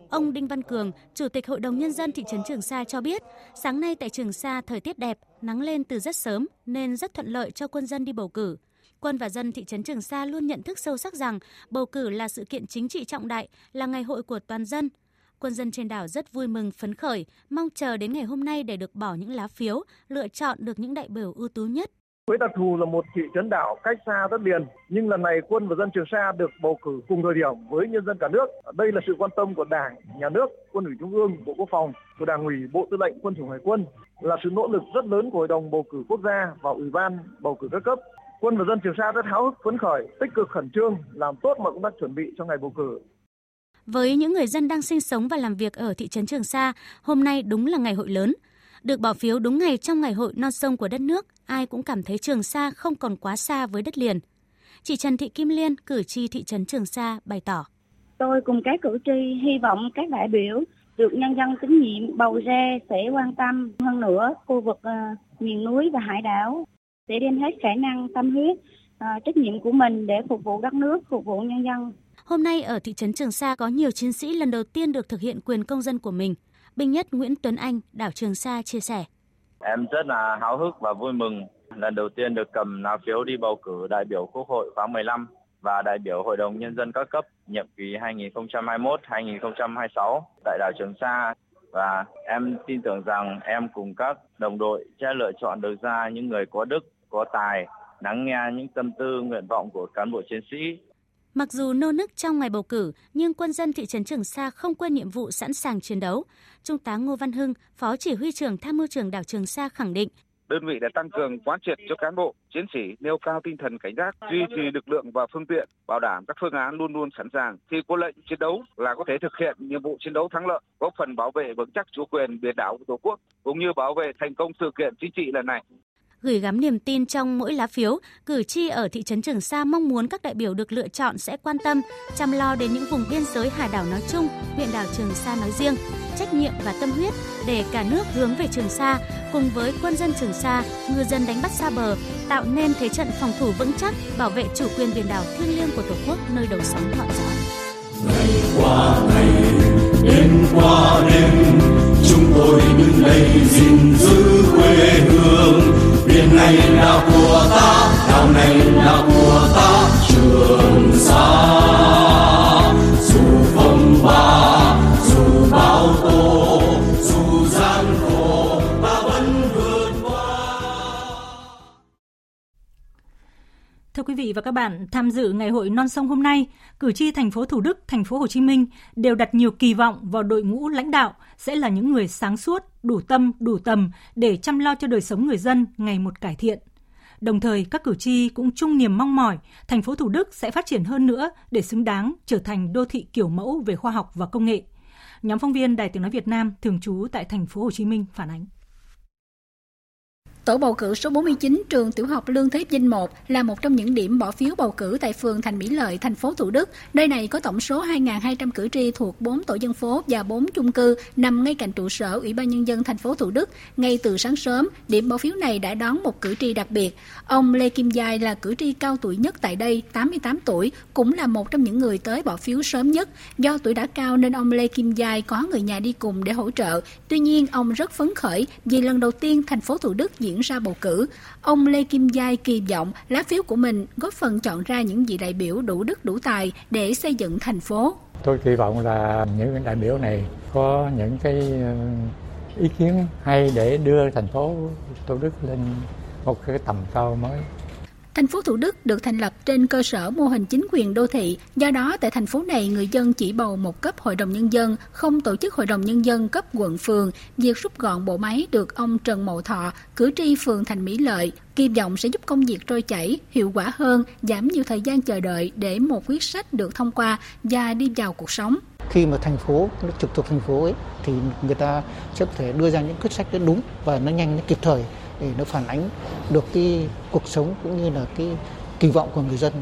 Ông Đinh Văn Cường, Chủ tịch Hội đồng Nhân dân thị trấn Trường Sa cho biết, sáng nay tại Trường Sa thời tiết đẹp, nắng lên từ rất sớm nên rất thuận lợi cho quân dân đi bầu cử. Quân và dân thị trấn Trường Sa luôn nhận thức sâu sắc rằng bầu cử là sự kiện chính trị trọng đại, là ngày hội của toàn dân. Quân dân trên đảo rất vui mừng, phấn khởi, mong chờ đến ngày hôm nay để được bỏ những lá phiếu, lựa chọn được những đại biểu ưu tú nhất. Với đặc thù là một thị trấn đảo cách xa đất liền, nhưng lần này quân và dân Trường Sa được bầu cử cùng thời điểm với nhân dân cả nước. Đây là sự quan tâm của Đảng, Nhà nước, Quân ủy Trung ương, Bộ Quốc phòng, của Đảng ủy, Bộ Tư lệnh Quân chủng Hải quân, là sự nỗ lực rất lớn của Hội đồng bầu cử quốc gia và Ủy ban bầu cử các cấp Quân và dân Trường Sa rất háo hức phấn khởi, tích cực khẩn trương, làm tốt mọi công tác chuẩn bị cho ngày bầu cử. Với những người dân đang sinh sống và làm việc ở thị trấn Trường Sa, hôm nay đúng là ngày hội lớn. Được bỏ phiếu đúng ngày trong ngày hội non sông của đất nước, ai cũng cảm thấy Trường Sa không còn quá xa với đất liền. Chị Trần Thị Kim Liên, cử tri thị trấn Trường Sa bày tỏ. Tôi cùng các cử tri hy vọng các đại biểu được nhân dân tín nhiệm bầu ra sẽ quan tâm hơn nữa khu vực uh, miền núi và hải đảo sẽ đem hết khả năng tâm huyết à, trách nhiệm của mình để phục vụ đất nước, phục vụ nhân dân. Hôm nay ở thị trấn Trường Sa có nhiều chiến sĩ lần đầu tiên được thực hiện quyền công dân của mình. binh nhất Nguyễn Tuấn Anh, đảo Trường Sa chia sẻ. Em rất là háo hức và vui mừng lần đầu tiên được cầm lá phiếu đi bầu cử đại biểu Quốc hội khóa 15 và đại biểu Hội đồng Nhân dân các cấp nhiệm kỳ 2021-2026 tại đảo Trường Sa và em tin tưởng rằng em cùng các đồng đội sẽ lựa chọn được ra những người có đức, có tài, lắng nghe những tâm tư, nguyện vọng của cán bộ chiến sĩ. Mặc dù nô nức trong ngày bầu cử, nhưng quân dân thị trấn Trường Sa không quên nhiệm vụ sẵn sàng chiến đấu. Trung tá Ngô Văn Hưng, Phó Chỉ huy trưởng Tham mưu trưởng đảo Trường Sa khẳng định, đơn vị đã tăng cường quán triệt cho cán bộ, chiến sĩ nêu cao tinh thần cảnh giác, duy trì lực lượng và phương tiện, bảo đảm các phương án luôn luôn sẵn sàng. Khi có lệnh chiến đấu là có thể thực hiện nhiệm vụ chiến đấu thắng lợi, góp phần bảo vệ vững chắc chủ quyền biển đảo của Tổ quốc, cũng như bảo vệ thành công sự kiện chính trị lần này gửi gắm niềm tin trong mỗi lá phiếu, cử tri ở thị trấn Trường Sa mong muốn các đại biểu được lựa chọn sẽ quan tâm, chăm lo đến những vùng biên giới hải đảo nói chung, huyện đảo Trường Sa nói riêng, trách nhiệm và tâm huyết để cả nước hướng về Trường Sa, cùng với quân dân Trường Sa, ngư dân đánh bắt xa bờ, tạo nên thế trận phòng thủ vững chắc, bảo vệ chủ quyền biển đảo thiêng liêng của Tổ quốc nơi đầu sóng ngọn gió. Ngày qua ngày, đêm qua đêm, chúng tôi đứng đây gìn này là của ta đảo này là của ta trường sa dù phong ba dù bao tố dù gian khổ ta vẫn vượt qua Thưa quý vị và các bạn, tham dự ngày hội non sông hôm nay, cử tri thành phố Thủ Đức, thành phố Hồ Chí Minh đều đặt nhiều kỳ vọng vào đội ngũ lãnh đạo sẽ là những người sáng suốt, đủ tâm, đủ tầm để chăm lo cho đời sống người dân ngày một cải thiện. Đồng thời, các cử tri cũng chung niềm mong mỏi thành phố Thủ Đức sẽ phát triển hơn nữa để xứng đáng trở thành đô thị kiểu mẫu về khoa học và công nghệ. Nhóm phóng viên Đài Tiếng nói Việt Nam thường trú tại thành phố Hồ Chí Minh phản ánh. Tổ bầu cử số 49 trường tiểu học Lương Thế Vinh 1 là một trong những điểm bỏ phiếu bầu cử tại phường Thành Mỹ Lợi, thành phố Thủ Đức. Nơi này có tổng số 2.200 cử tri thuộc 4 tổ dân phố và 4 chung cư nằm ngay cạnh trụ sở Ủy ban Nhân dân thành phố Thủ Đức. Ngay từ sáng sớm, điểm bỏ phiếu này đã đón một cử tri đặc biệt. Ông Lê Kim Giai là cử tri cao tuổi nhất tại đây, 88 tuổi, cũng là một trong những người tới bỏ phiếu sớm nhất. Do tuổi đã cao nên ông Lê Kim Giai có người nhà đi cùng để hỗ trợ. Tuy nhiên, ông rất phấn khởi vì lần đầu tiên thành phố Thủ Đức diễn ra bầu cử. Ông Lê Kim Giai kỳ vọng lá phiếu của mình góp phần chọn ra những vị đại biểu đủ đức đủ tài để xây dựng thành phố. Tôi kỳ vọng là những đại biểu này có những cái ờ, ý kiến hay để đưa thành phố Tô Đức lên một cái tầm cao mới. Thành phố Thủ Đức được thành lập trên cơ sở mô hình chính quyền đô thị, do đó tại thành phố này người dân chỉ bầu một cấp hội đồng nhân dân, không tổ chức hội đồng nhân dân cấp quận phường. Việc rút gọn bộ máy được ông Trần Mậu Thọ, cử tri phường Thành Mỹ Lợi, kỳ vọng sẽ giúp công việc trôi chảy, hiệu quả hơn, giảm nhiều thời gian chờ đợi để một quyết sách được thông qua và đi vào cuộc sống. Khi mà thành phố, nó trực thuộc thành phố ấy, thì người ta sẽ có thể đưa ra những quyết sách đúng và nó nhanh, nó kịp thời để nó phản ánh được cái cuộc sống cũng như là cái kỳ vọng của người dân.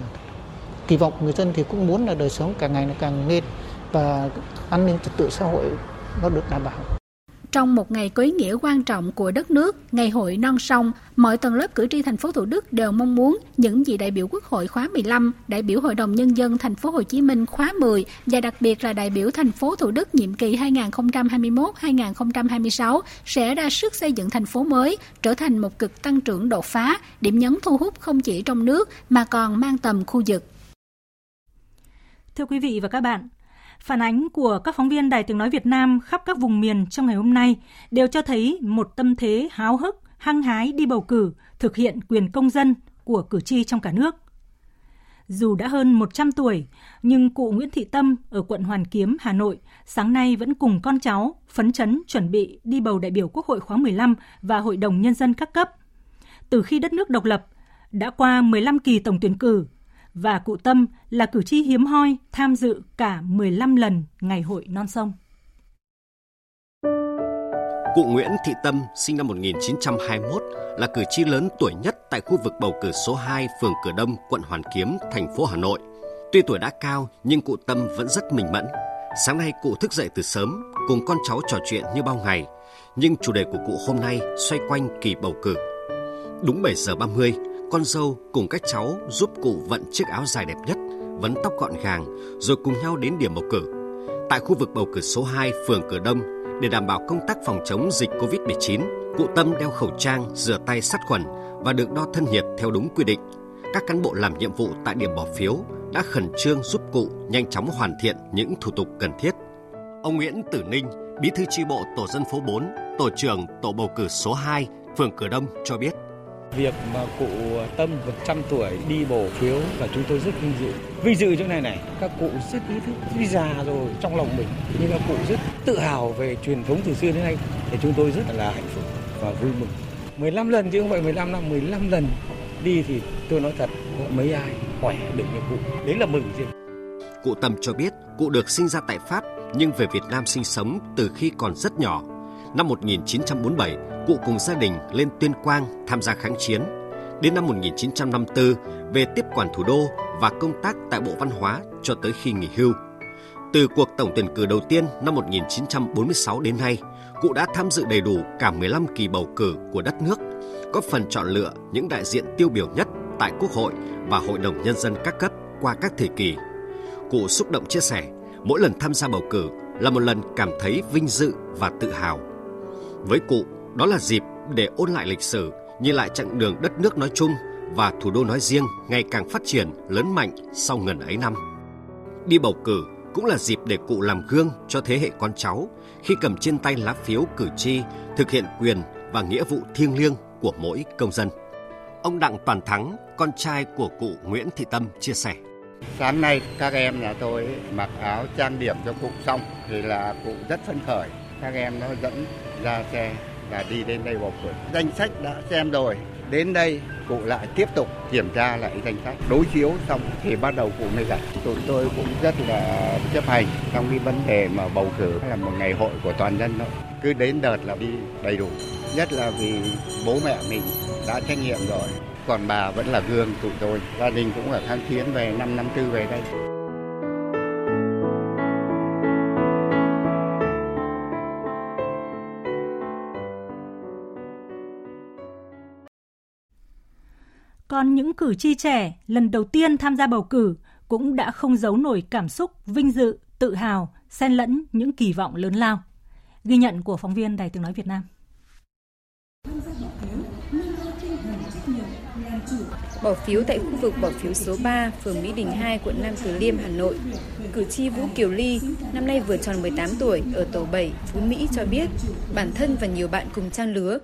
Kỳ vọng của người dân thì cũng muốn là đời sống càng ngày nó càng lên và an ninh trật tự xã hội nó được đảm bảo trong một ngày có ý nghĩa quan trọng của đất nước, ngày hội non sông, mọi tầng lớp cử tri thành phố Thủ Đức đều mong muốn những vị đại biểu Quốc hội khóa 15, đại biểu Hội đồng nhân dân thành phố Hồ Chí Minh khóa 10 và đặc biệt là đại biểu thành phố Thủ Đức nhiệm kỳ 2021-2026 sẽ ra sức xây dựng thành phố mới, trở thành một cực tăng trưởng đột phá, điểm nhấn thu hút không chỉ trong nước mà còn mang tầm khu vực. Thưa quý vị và các bạn, Phản ánh của các phóng viên Đài Tiếng Nói Việt Nam khắp các vùng miền trong ngày hôm nay đều cho thấy một tâm thế háo hức, hăng hái đi bầu cử, thực hiện quyền công dân của cử tri trong cả nước. Dù đã hơn 100 tuổi, nhưng cụ Nguyễn Thị Tâm ở quận Hoàn Kiếm, Hà Nội sáng nay vẫn cùng con cháu phấn chấn chuẩn bị đi bầu đại biểu Quốc hội khóa 15 và Hội đồng Nhân dân các cấp. Từ khi đất nước độc lập, đã qua 15 kỳ tổng tuyển cử, và cụ Tâm là cử tri hiếm hoi tham dự cả 15 lần Ngày hội non sông. Cụ Nguyễn Thị Tâm sinh năm 1921 là cử tri lớn tuổi nhất tại khu vực bầu cử số 2 phường Cửa Đông, quận Hoàn Kiếm, thành phố Hà Nội. Tuy tuổi đã cao nhưng cụ Tâm vẫn rất minh mẫn. Sáng nay cụ thức dậy từ sớm cùng con cháu trò chuyện như bao ngày, nhưng chủ đề của cụ hôm nay xoay quanh kỳ bầu cử. Đúng 7 giờ 30, con dâu cùng các cháu giúp cụ vận chiếc áo dài đẹp nhất, vấn tóc gọn gàng, rồi cùng nhau đến điểm bầu cử. Tại khu vực bầu cử số 2, phường Cửa Đông, Để đảm bảo công tác phòng chống dịch COVID-19, cụ Tâm đeo khẩu trang, rửa tay sát khuẩn và được đo thân nhiệt theo đúng quy định. Các cán bộ làm nhiệm vụ tại điểm bỏ phiếu đã khẩn trương giúp cụ nhanh chóng hoàn thiện những thủ tục cần thiết. Ông Nguyễn Tử Ninh, Bí thư chi bộ tổ dân phố 4, tổ trưởng tổ bầu cử số 2, phường Cửa Đông cho biết. Việc mà cụ Tâm 100 tuổi đi bỏ phiếu là chúng tôi rất vinh dự. Vinh dự chỗ này này, các cụ rất ý thức, tuy già rồi trong lòng mình. Nhưng các cụ rất tự hào về truyền thống từ xưa đến nay. Thì chúng tôi rất là hạnh phúc và vui mừng. 15 lần chứ không phải 15 năm, 15 lần đi thì tôi nói thật, mấy ai khỏe được như cụ. Đấy là mừng gì? Cụ Tâm cho biết cụ được sinh ra tại Pháp nhưng về Việt Nam sinh sống từ khi còn rất nhỏ. Năm 1947, cụ cùng gia đình lên Tuyên Quang tham gia kháng chiến. Đến năm 1954, về tiếp quản thủ đô và công tác tại Bộ Văn hóa cho tới khi nghỉ hưu. Từ cuộc tổng tuyển cử đầu tiên năm 1946 đến nay, cụ đã tham dự đầy đủ cả 15 kỳ bầu cử của đất nước, có phần chọn lựa những đại diện tiêu biểu nhất tại Quốc hội và Hội đồng Nhân dân các cấp qua các thời kỳ. Cụ xúc động chia sẻ, mỗi lần tham gia bầu cử là một lần cảm thấy vinh dự và tự hào. Với cụ, đó là dịp để ôn lại lịch sử, nhìn lại chặng đường đất nước nói chung và thủ đô nói riêng ngày càng phát triển lớn mạnh sau ngần ấy năm. Đi bầu cử cũng là dịp để cụ làm gương cho thế hệ con cháu khi cầm trên tay lá phiếu cử tri thực hiện quyền và nghĩa vụ thiêng liêng của mỗi công dân. Ông Đặng Toàn Thắng, con trai của cụ Nguyễn Thị Tâm chia sẻ. Sáng nay các em nhà tôi mặc áo trang điểm cho cụ xong thì là cụ rất phấn khởi. Các em nó dẫn ra xe và đi đến đây bầu cử. Danh sách đã xem rồi, đến đây cụ lại tiếp tục kiểm tra lại danh sách. Đối chiếu xong thì bắt đầu cụ mới giải. Tụi tôi cũng rất là chấp hành trong cái vấn đề mà bầu cử. Là một ngày hội của toàn dân thôi cứ đến đợt là đi đầy đủ. Nhất là vì bố mẹ mình đã trách nhiệm rồi. Còn bà vẫn là gương tụi tôi. Gia đình cũng ở kháng chiến về năm năm tư về đây. Còn những cử tri trẻ lần đầu tiên tham gia bầu cử cũng đã không giấu nổi cảm xúc vinh dự, tự hào, xen lẫn những kỳ vọng lớn lao. Ghi nhận của phóng viên Đài Tiếng Nói Việt Nam. Bỏ phiếu tại khu vực bỏ phiếu số 3, phường Mỹ Đình 2, quận Nam Từ Liêm, Hà Nội. Cử tri Vũ Kiều Ly, năm nay vừa tròn 18 tuổi, ở tổ 7, Phú Mỹ cho biết, bản thân và nhiều bạn cùng trang lứa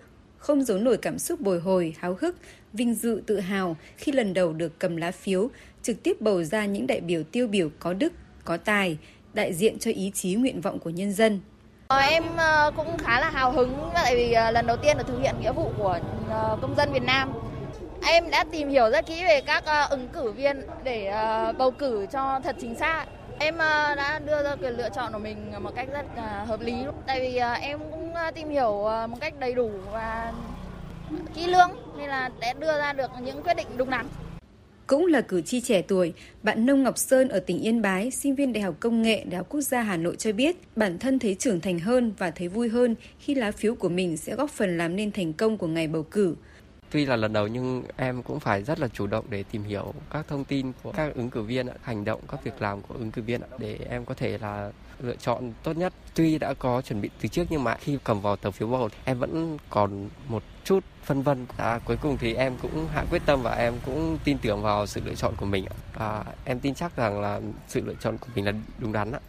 không giấu nổi cảm xúc bồi hồi, háo hức, vinh dự, tự hào khi lần đầu được cầm lá phiếu, trực tiếp bầu ra những đại biểu tiêu biểu có đức, có tài, đại diện cho ý chí nguyện vọng của nhân dân. Ờ, em ờ, cũng khá là hào hứng tại vì ờ, lần đầu tiên được thực hiện nghĩa vụ của công dân Việt Nam. Em đã tìm hiểu rất kỹ về các ứng cử viên để bầu cử cho thật chính xác. Em đã đưa ra quyền lựa chọn của mình một cách rất hợp lý tại vì em cũng tìm hiểu một cách đầy đủ và kỹ lưỡng nên là để đưa ra được những quyết định đúng đắn. Cũng là cử tri trẻ tuổi, bạn Nông Ngọc Sơn ở tỉnh Yên Bái, sinh viên Đại học Công nghệ Đại học Quốc gia Hà Nội cho biết, bản thân thấy trưởng thành hơn và thấy vui hơn khi lá phiếu của mình sẽ góp phần làm nên thành công của ngày bầu cử. Tuy là lần đầu nhưng em cũng phải rất là chủ động để tìm hiểu các thông tin của các ứng cử viên, hành động, các việc làm của ứng cử viên để em có thể là lựa chọn tốt nhất. Tuy đã có chuẩn bị từ trước nhưng mà khi cầm vào tờ phiếu bầu em vẫn còn một chút phân vân. À, cuối cùng thì em cũng hạ quyết tâm và em cũng tin tưởng vào sự lựa chọn của mình. Và em tin chắc rằng là sự lựa chọn của mình là đúng đắn. Ạ.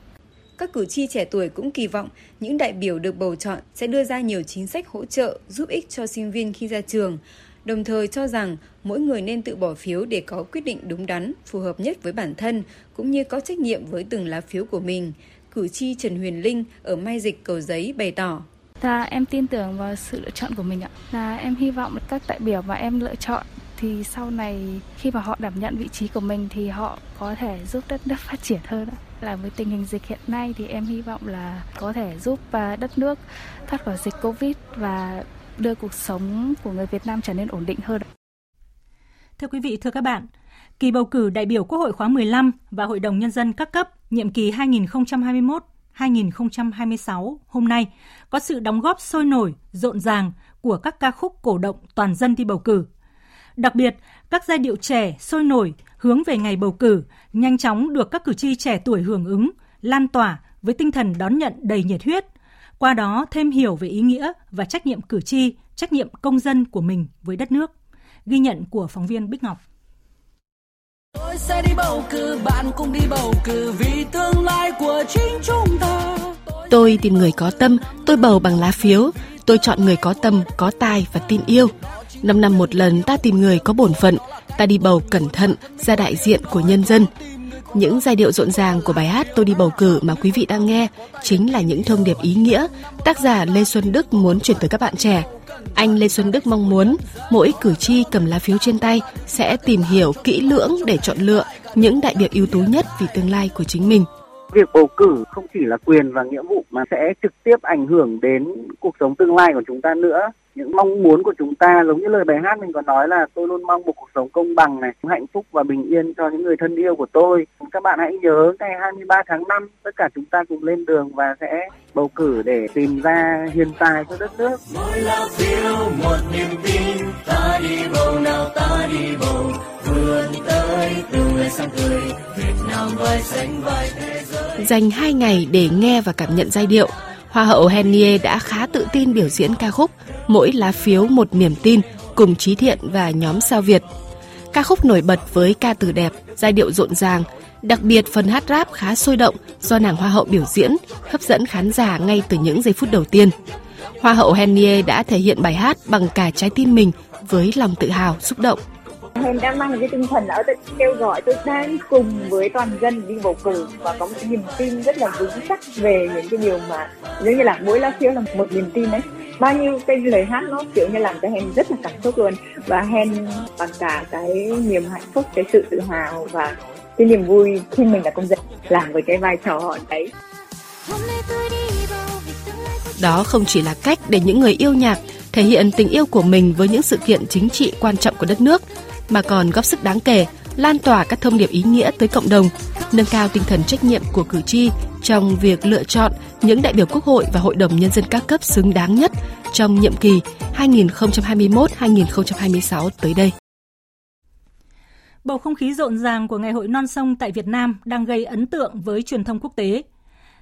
Các cử tri trẻ tuổi cũng kỳ vọng những đại biểu được bầu chọn sẽ đưa ra nhiều chính sách hỗ trợ giúp ích cho sinh viên khi ra trường, đồng thời cho rằng mỗi người nên tự bỏ phiếu để có quyết định đúng đắn, phù hợp nhất với bản thân, cũng như có trách nhiệm với từng lá phiếu của mình. Cử tri Trần Huyền Linh ở Mai Dịch Cầu Giấy bày tỏ. Dạ, em tin tưởng vào sự lựa chọn của mình ạ. Là em hy vọng các đại biểu mà em lựa chọn thì sau này khi mà họ đảm nhận vị trí của mình thì họ có thể giúp đất nước phát triển hơn ạ. Là với tình hình dịch hiện nay thì em hy vọng là có thể giúp à, đất nước thoát khỏi dịch Covid và đưa cuộc sống của người Việt Nam trở nên ổn định hơn. Thưa quý vị, thưa các bạn, kỳ bầu cử đại biểu Quốc hội khóa 15 và Hội đồng Nhân dân các cấp nhiệm kỳ 2021-2026 hôm nay có sự đóng góp sôi nổi, rộn ràng của các ca khúc cổ động toàn dân đi bầu cử. Đặc biệt, các giai điệu trẻ sôi nổi hướng về ngày bầu cử nhanh chóng được các cử tri trẻ tuổi hưởng ứng, lan tỏa với tinh thần đón nhận đầy nhiệt huyết, qua đó thêm hiểu về ý nghĩa và trách nhiệm cử tri, trách nhiệm công dân của mình với đất nước. Ghi nhận của phóng viên Bích Ngọc. Tôi sẽ đi bầu cử, bạn cũng đi bầu cử vì tương lai của chính chúng ta. Tôi tìm người có tâm, tôi bầu bằng lá phiếu. Tôi chọn người có tâm, có tài và tin yêu. Năm năm một lần ta tìm người có bổn phận, ta đi bầu cẩn thận ra đại diện của nhân dân. Những giai điệu rộn ràng của bài hát Tôi đi bầu cử mà quý vị đang nghe chính là những thông điệp ý nghĩa tác giả Lê Xuân Đức muốn truyền tới các bạn trẻ. Anh Lê Xuân Đức mong muốn mỗi cử tri cầm lá phiếu trên tay sẽ tìm hiểu kỹ lưỡng để chọn lựa những đại biểu ưu tú nhất vì tương lai của chính mình. Việc bầu cử không chỉ là quyền và nghĩa vụ mà sẽ trực tiếp ảnh hưởng đến cuộc sống tương lai của chúng ta nữa những mong muốn của chúng ta giống như lời bài hát mình có nói là tôi luôn mong một cuộc sống công bằng này hạnh phúc và bình yên cho những người thân yêu của tôi. Các bạn hãy nhớ ngày 23 tháng 5 tất cả chúng ta cùng lên đường và sẽ bầu cử để tìm ra hiền tài cho đất nước. Mỗi lá phiếu một niềm tin. Ta đi bầu nào ta đi bầu. Vươn tới tương lai sáng tươi. Việt Nam vai xanh vai thế giới. Dành hai ngày để nghe và cảm nhận giai điệu Hoa hậu Henie đã khá tự tin biểu diễn ca khúc Mỗi lá phiếu một niềm tin cùng Trí Thiện và nhóm sao Việt. Ca khúc nổi bật với ca từ đẹp, giai điệu rộn ràng, đặc biệt phần hát rap khá sôi động do nàng Hoa hậu biểu diễn, hấp dẫn khán giả ngay từ những giây phút đầu tiên. Hoa hậu Henie đã thể hiện bài hát bằng cả trái tim mình với lòng tự hào, xúc động. Hèn đang mang cái tinh thần ở tôi kêu gọi tôi đang cùng với toàn dân đi bầu cử và có một cái niềm tin rất là vững chắc về những cái điều mà giống như là mỗi lá phiếu là một niềm tin đấy. Bao nhiêu cái lời hát nó kiểu như làm cho Hen rất là cảm xúc luôn. Và Hen bằng cả cái niềm hạnh phúc cái sự tự hào và cái niềm vui khi mình là công dân làm với cái vai trò đấy. Đó không chỉ là cách để những người yêu nhạc thể hiện tình yêu của mình với những sự kiện chính trị quan trọng của đất nước mà còn góp sức đáng kể lan tỏa các thông điệp ý nghĩa tới cộng đồng, nâng cao tinh thần trách nhiệm của cử tri trong việc lựa chọn những đại biểu Quốc hội và Hội đồng Nhân dân các cấp xứng đáng nhất trong nhiệm kỳ 2021-2026 tới đây. Bầu không khí rộn ràng của Ngày hội non sông tại Việt Nam đang gây ấn tượng với truyền thông quốc tế.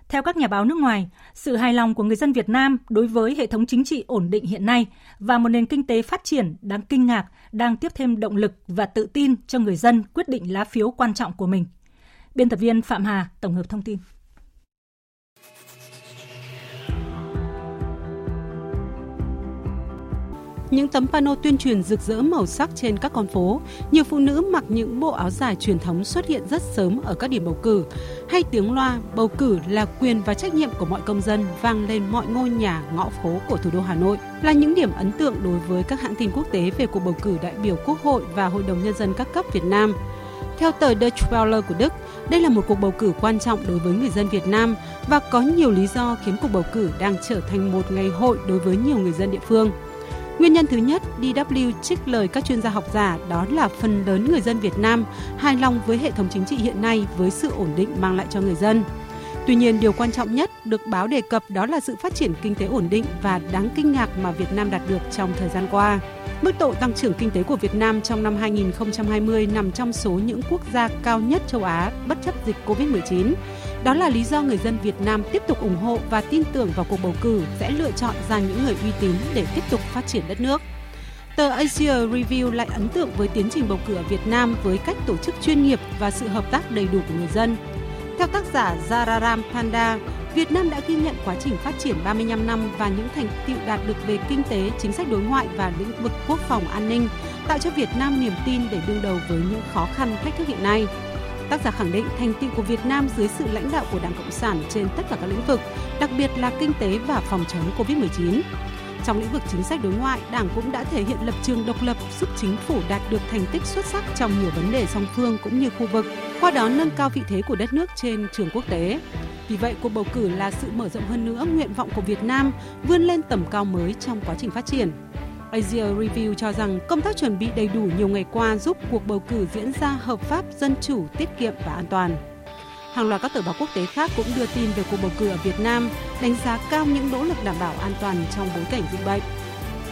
Theo các nhà báo nước ngoài, sự hài lòng của người dân Việt Nam đối với hệ thống chính trị ổn định hiện nay và một nền kinh tế phát triển đáng kinh ngạc đang tiếp thêm động lực và tự tin cho người dân quyết định lá phiếu quan trọng của mình. Biên tập viên Phạm Hà tổng hợp thông tin. Những tấm pano tuyên truyền rực rỡ màu sắc trên các con phố, nhiều phụ nữ mặc những bộ áo dài truyền thống xuất hiện rất sớm ở các điểm bầu cử, hay tiếng loa bầu cử là quyền và trách nhiệm của mọi công dân vang lên mọi ngôi nhà, ngõ phố của thủ đô Hà Nội, là những điểm ấn tượng đối với các hãng tin quốc tế về cuộc bầu cử đại biểu Quốc hội và Hội đồng Nhân dân các cấp Việt Nam. Theo tờ Deutsche Welle của Đức, đây là một cuộc bầu cử quan trọng đối với người dân Việt Nam và có nhiều lý do khiến cuộc bầu cử đang trở thành một ngày hội đối với nhiều người dân địa phương. Nguyên nhân thứ nhất, DW trích lời các chuyên gia học giả đó là phần lớn người dân Việt Nam hài lòng với hệ thống chính trị hiện nay với sự ổn định mang lại cho người dân. Tuy nhiên, điều quan trọng nhất được báo đề cập đó là sự phát triển kinh tế ổn định và đáng kinh ngạc mà Việt Nam đạt được trong thời gian qua. Mức độ tăng trưởng kinh tế của Việt Nam trong năm 2020 nằm trong số những quốc gia cao nhất châu Á bất chấp dịch Covid-19. Đó là lý do người dân Việt Nam tiếp tục ủng hộ và tin tưởng vào cuộc bầu cử sẽ lựa chọn ra những người uy tín để tiếp tục phát triển đất nước. Tờ Asia Review lại ấn tượng với tiến trình bầu cử ở Việt Nam với cách tổ chức chuyên nghiệp và sự hợp tác đầy đủ của người dân. Theo tác giả Zararam Panda, Việt Nam đã ghi nhận quá trình phát triển 35 năm và những thành tựu đạt được về kinh tế, chính sách đối ngoại và lĩnh vực quốc phòng an ninh, tạo cho Việt Nam niềm tin để đương đầu với những khó khăn thách thức hiện nay. Tác giả khẳng định thành tựu của Việt Nam dưới sự lãnh đạo của Đảng Cộng sản trên tất cả các lĩnh vực, đặc biệt là kinh tế và phòng chống Covid-19. Trong lĩnh vực chính sách đối ngoại, Đảng cũng đã thể hiện lập trường độc lập giúp chính phủ đạt được thành tích xuất sắc trong nhiều vấn đề song phương cũng như khu vực, qua đó nâng cao vị thế của đất nước trên trường quốc tế. Vì vậy, cuộc bầu cử là sự mở rộng hơn nữa nguyện vọng của Việt Nam vươn lên tầm cao mới trong quá trình phát triển. Asia Review cho rằng công tác chuẩn bị đầy đủ nhiều ngày qua giúp cuộc bầu cử diễn ra hợp pháp, dân chủ, tiết kiệm và an toàn. Hàng loạt các tờ báo quốc tế khác cũng đưa tin về cuộc bầu cử ở Việt Nam, đánh giá cao những nỗ lực đảm bảo an toàn trong bối cảnh dịch bệnh.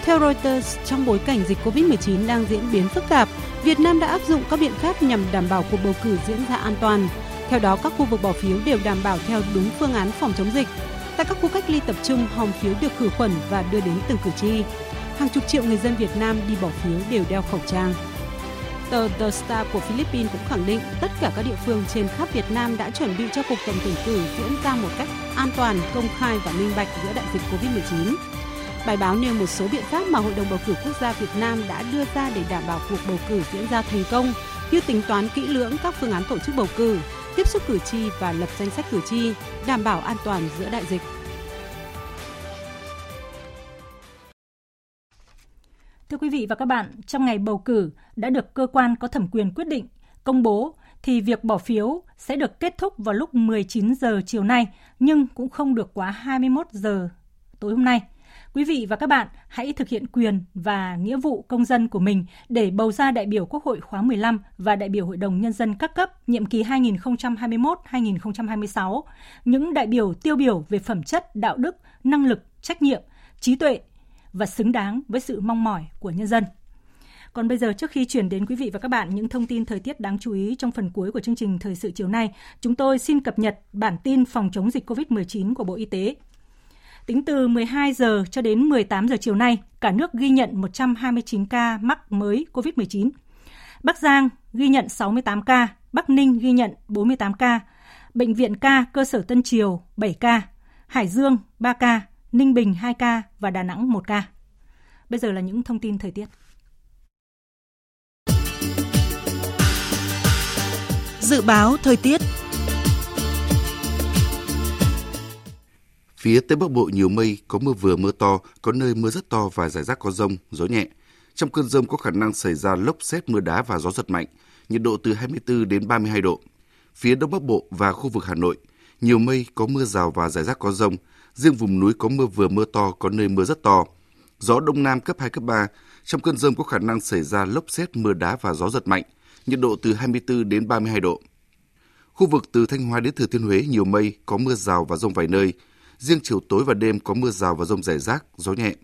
Theo Reuters, trong bối cảnh dịch COVID-19 đang diễn biến phức tạp, Việt Nam đã áp dụng các biện pháp nhằm đảm bảo cuộc bầu cử diễn ra an toàn. Theo đó, các khu vực bỏ phiếu đều đảm bảo theo đúng phương án phòng chống dịch. Tại các khu cách ly tập trung, hòm phiếu được khử khuẩn và đưa đến từng cử tri. Hàng chục triệu người dân Việt Nam đi bỏ phiếu đều đeo khẩu trang. Tờ The Star của Philippines cũng khẳng định tất cả các địa phương trên khắp Việt Nam đã chuẩn bị cho cuộc tổng tuyển cử diễn ra một cách an toàn, công khai và minh bạch giữa đại dịch COVID-19. Bài báo nêu một số biện pháp mà Hội đồng bầu cử quốc gia Việt Nam đã đưa ra để đảm bảo cuộc bầu cử diễn ra thành công, như tính toán kỹ lưỡng các phương án tổ chức bầu cử, tiếp xúc cử tri và lập danh sách cử tri, đảm bảo an toàn giữa đại dịch. Thưa quý vị và các bạn, trong ngày bầu cử đã được cơ quan có thẩm quyền quyết định, công bố thì việc bỏ phiếu sẽ được kết thúc vào lúc 19 giờ chiều nay nhưng cũng không được quá 21 giờ tối hôm nay. Quý vị và các bạn hãy thực hiện quyền và nghĩa vụ công dân của mình để bầu ra đại biểu Quốc hội khóa 15 và đại biểu Hội đồng Nhân dân các cấp nhiệm kỳ 2021-2026, những đại biểu tiêu biểu về phẩm chất, đạo đức, năng lực, trách nhiệm, trí tuệ và xứng đáng với sự mong mỏi của nhân dân. Còn bây giờ trước khi chuyển đến quý vị và các bạn những thông tin thời tiết đáng chú ý trong phần cuối của chương trình thời sự chiều nay, chúng tôi xin cập nhật bản tin phòng chống dịch COVID-19 của Bộ Y tế. Tính từ 12 giờ cho đến 18 giờ chiều nay, cả nước ghi nhận 129 ca mắc mới COVID-19. Bắc Giang ghi nhận 68 ca, Bắc Ninh ghi nhận 48 ca, Bệnh viện ca cơ sở Tân Triều 7 ca, Hải Dương 3 ca, Ninh Bình 2 ca và Đà Nẵng 1 ca. Bây giờ là những thông tin thời tiết. Dự báo thời tiết Phía Tây Bắc Bộ nhiều mây, có mưa vừa mưa to, có nơi mưa rất to và rải rác có rông, gió nhẹ. Trong cơn rông có khả năng xảy ra lốc xét mưa đá và gió giật mạnh, nhiệt độ từ 24 đến 32 độ. Phía Đông Bắc Bộ và khu vực Hà Nội, nhiều mây, có mưa rào và rải rác có rông, riêng vùng núi có mưa vừa mưa to, có nơi mưa rất to. Gió Đông Nam cấp 2, cấp 3, trong cơn rông có khả năng xảy ra lốc xét mưa đá và gió giật mạnh, nhiệt độ từ 24 đến 32 độ. Khu vực từ Thanh Hóa đến Thừa Thiên Huế nhiều mây, có mưa rào và rông vài nơi, Riêng chiều tối và đêm có mưa rào và rông rải rác, gió nhẹ.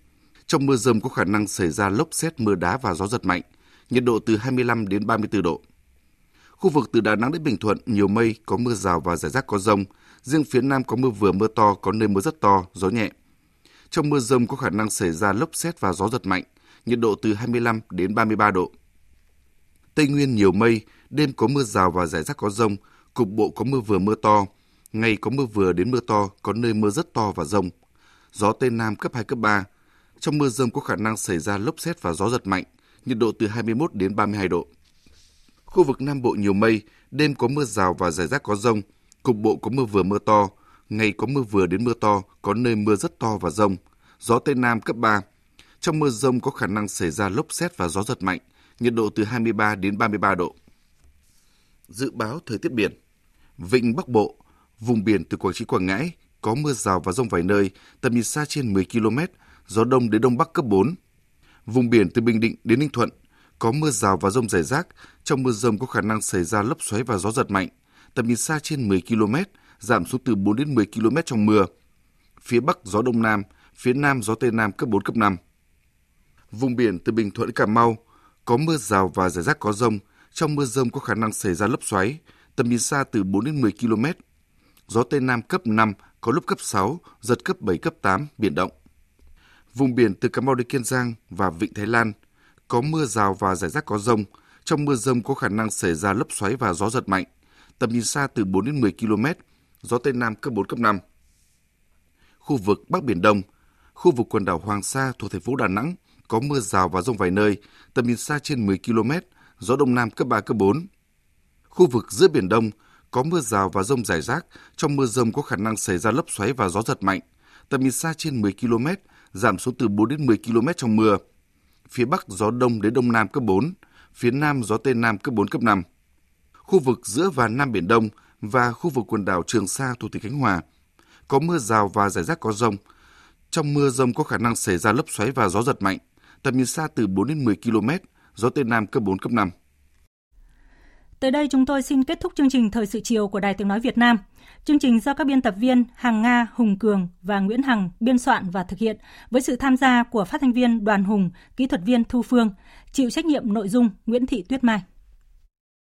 Trong mưa rông có khả năng xảy ra lốc xét mưa đá và gió giật mạnh, nhiệt độ từ 25 đến 34 độ. Khu vực từ Đà Nẵng đến Bình Thuận nhiều mây, có mưa rào và rải rác có rông. Riêng phía Nam có mưa vừa mưa to, có nơi mưa rất to, gió nhẹ. Trong mưa rông có khả năng xảy ra lốc xét và gió giật mạnh, nhiệt độ từ 25 đến 33 độ. Tây Nguyên nhiều mây, đêm có mưa rào và rải rác có rông, cục bộ có mưa vừa mưa to, Ngày có mưa vừa đến mưa to, có nơi mưa rất to và rông. Gió Tây Nam cấp 2, cấp 3. Trong mưa rông có khả năng xảy ra lốc xét và gió giật mạnh, nhiệt độ từ 21 đến 32 độ. Khu vực Nam Bộ nhiều mây, đêm có mưa rào và rải rác có rông, cục bộ có mưa vừa mưa to, ngày có mưa vừa đến mưa to, có nơi mưa rất to và rông. Gió Tây Nam cấp 3. Trong mưa rông có khả năng xảy ra lốc xét và gió giật mạnh, nhiệt độ từ 23 đến 33 độ. Dự báo thời tiết biển Vịnh Bắc Bộ, Vùng biển từ Quảng Trị Quảng Ngãi có mưa rào và rông vài nơi, tầm nhìn xa trên 10 km, gió đông đến đông bắc cấp 4. Vùng biển từ Bình Định đến Ninh Thuận có mưa rào và rông rải rác, trong mưa rông có khả năng xảy ra lốc xoáy và gió giật mạnh, tầm nhìn xa trên 10 km, giảm xuống từ 4 đến 10 km trong mưa. Phía Bắc gió Đông Nam, phía Nam gió Tây Nam cấp 4, cấp 5. Vùng biển từ Bình Thuận đến Cà Mau có mưa rào và rải rác có rông, trong mưa rông có khả năng xảy ra lốc xoáy, tầm nhìn xa từ 4 đến 10 km, gió Tây Nam cấp 5, có lúc cấp 6, giật cấp 7, cấp 8, biển động. Vùng biển từ Cà Mau đến Kiên Giang và Vịnh Thái Lan có mưa rào và rải rác có rông. Trong mưa rông có khả năng xảy ra lốc xoáy và gió giật mạnh. Tầm nhìn xa từ 4 đến 10 km, gió Tây Nam cấp 4, cấp 5. Khu vực Bắc Biển Đông, khu vực quần đảo Hoàng Sa thuộc thành phố Đà Nẵng có mưa rào và rông vài nơi, tầm nhìn xa trên 10 km, gió Đông Nam cấp 3, cấp 4. Khu vực giữa Biển Đông, có mưa rào và rông rải rác, trong mưa rông có khả năng xảy ra lốc xoáy và gió giật mạnh. Tầm nhìn xa trên 10 km, giảm xuống từ 4 đến 10 km trong mưa. Phía Bắc gió đông đến đông nam cấp 4, phía Nam gió Tây Nam cấp 4, cấp 5. Khu vực giữa và Nam Biển Đông và khu vực quần đảo Trường Sa thuộc tỉnh Khánh Hòa có mưa rào và rải rác có rông. Trong mưa rông có khả năng xảy ra lốc xoáy và gió giật mạnh, tầm nhìn xa từ 4 đến 10 km, gió Tây Nam cấp 4, cấp 5. Tới đây chúng tôi xin kết thúc chương trình Thời sự chiều của Đài Tiếng Nói Việt Nam. Chương trình do các biên tập viên Hằng Nga, Hùng Cường và Nguyễn Hằng biên soạn và thực hiện với sự tham gia của phát thanh viên Đoàn Hùng, kỹ thuật viên Thu Phương, chịu trách nhiệm nội dung Nguyễn Thị Tuyết Mai.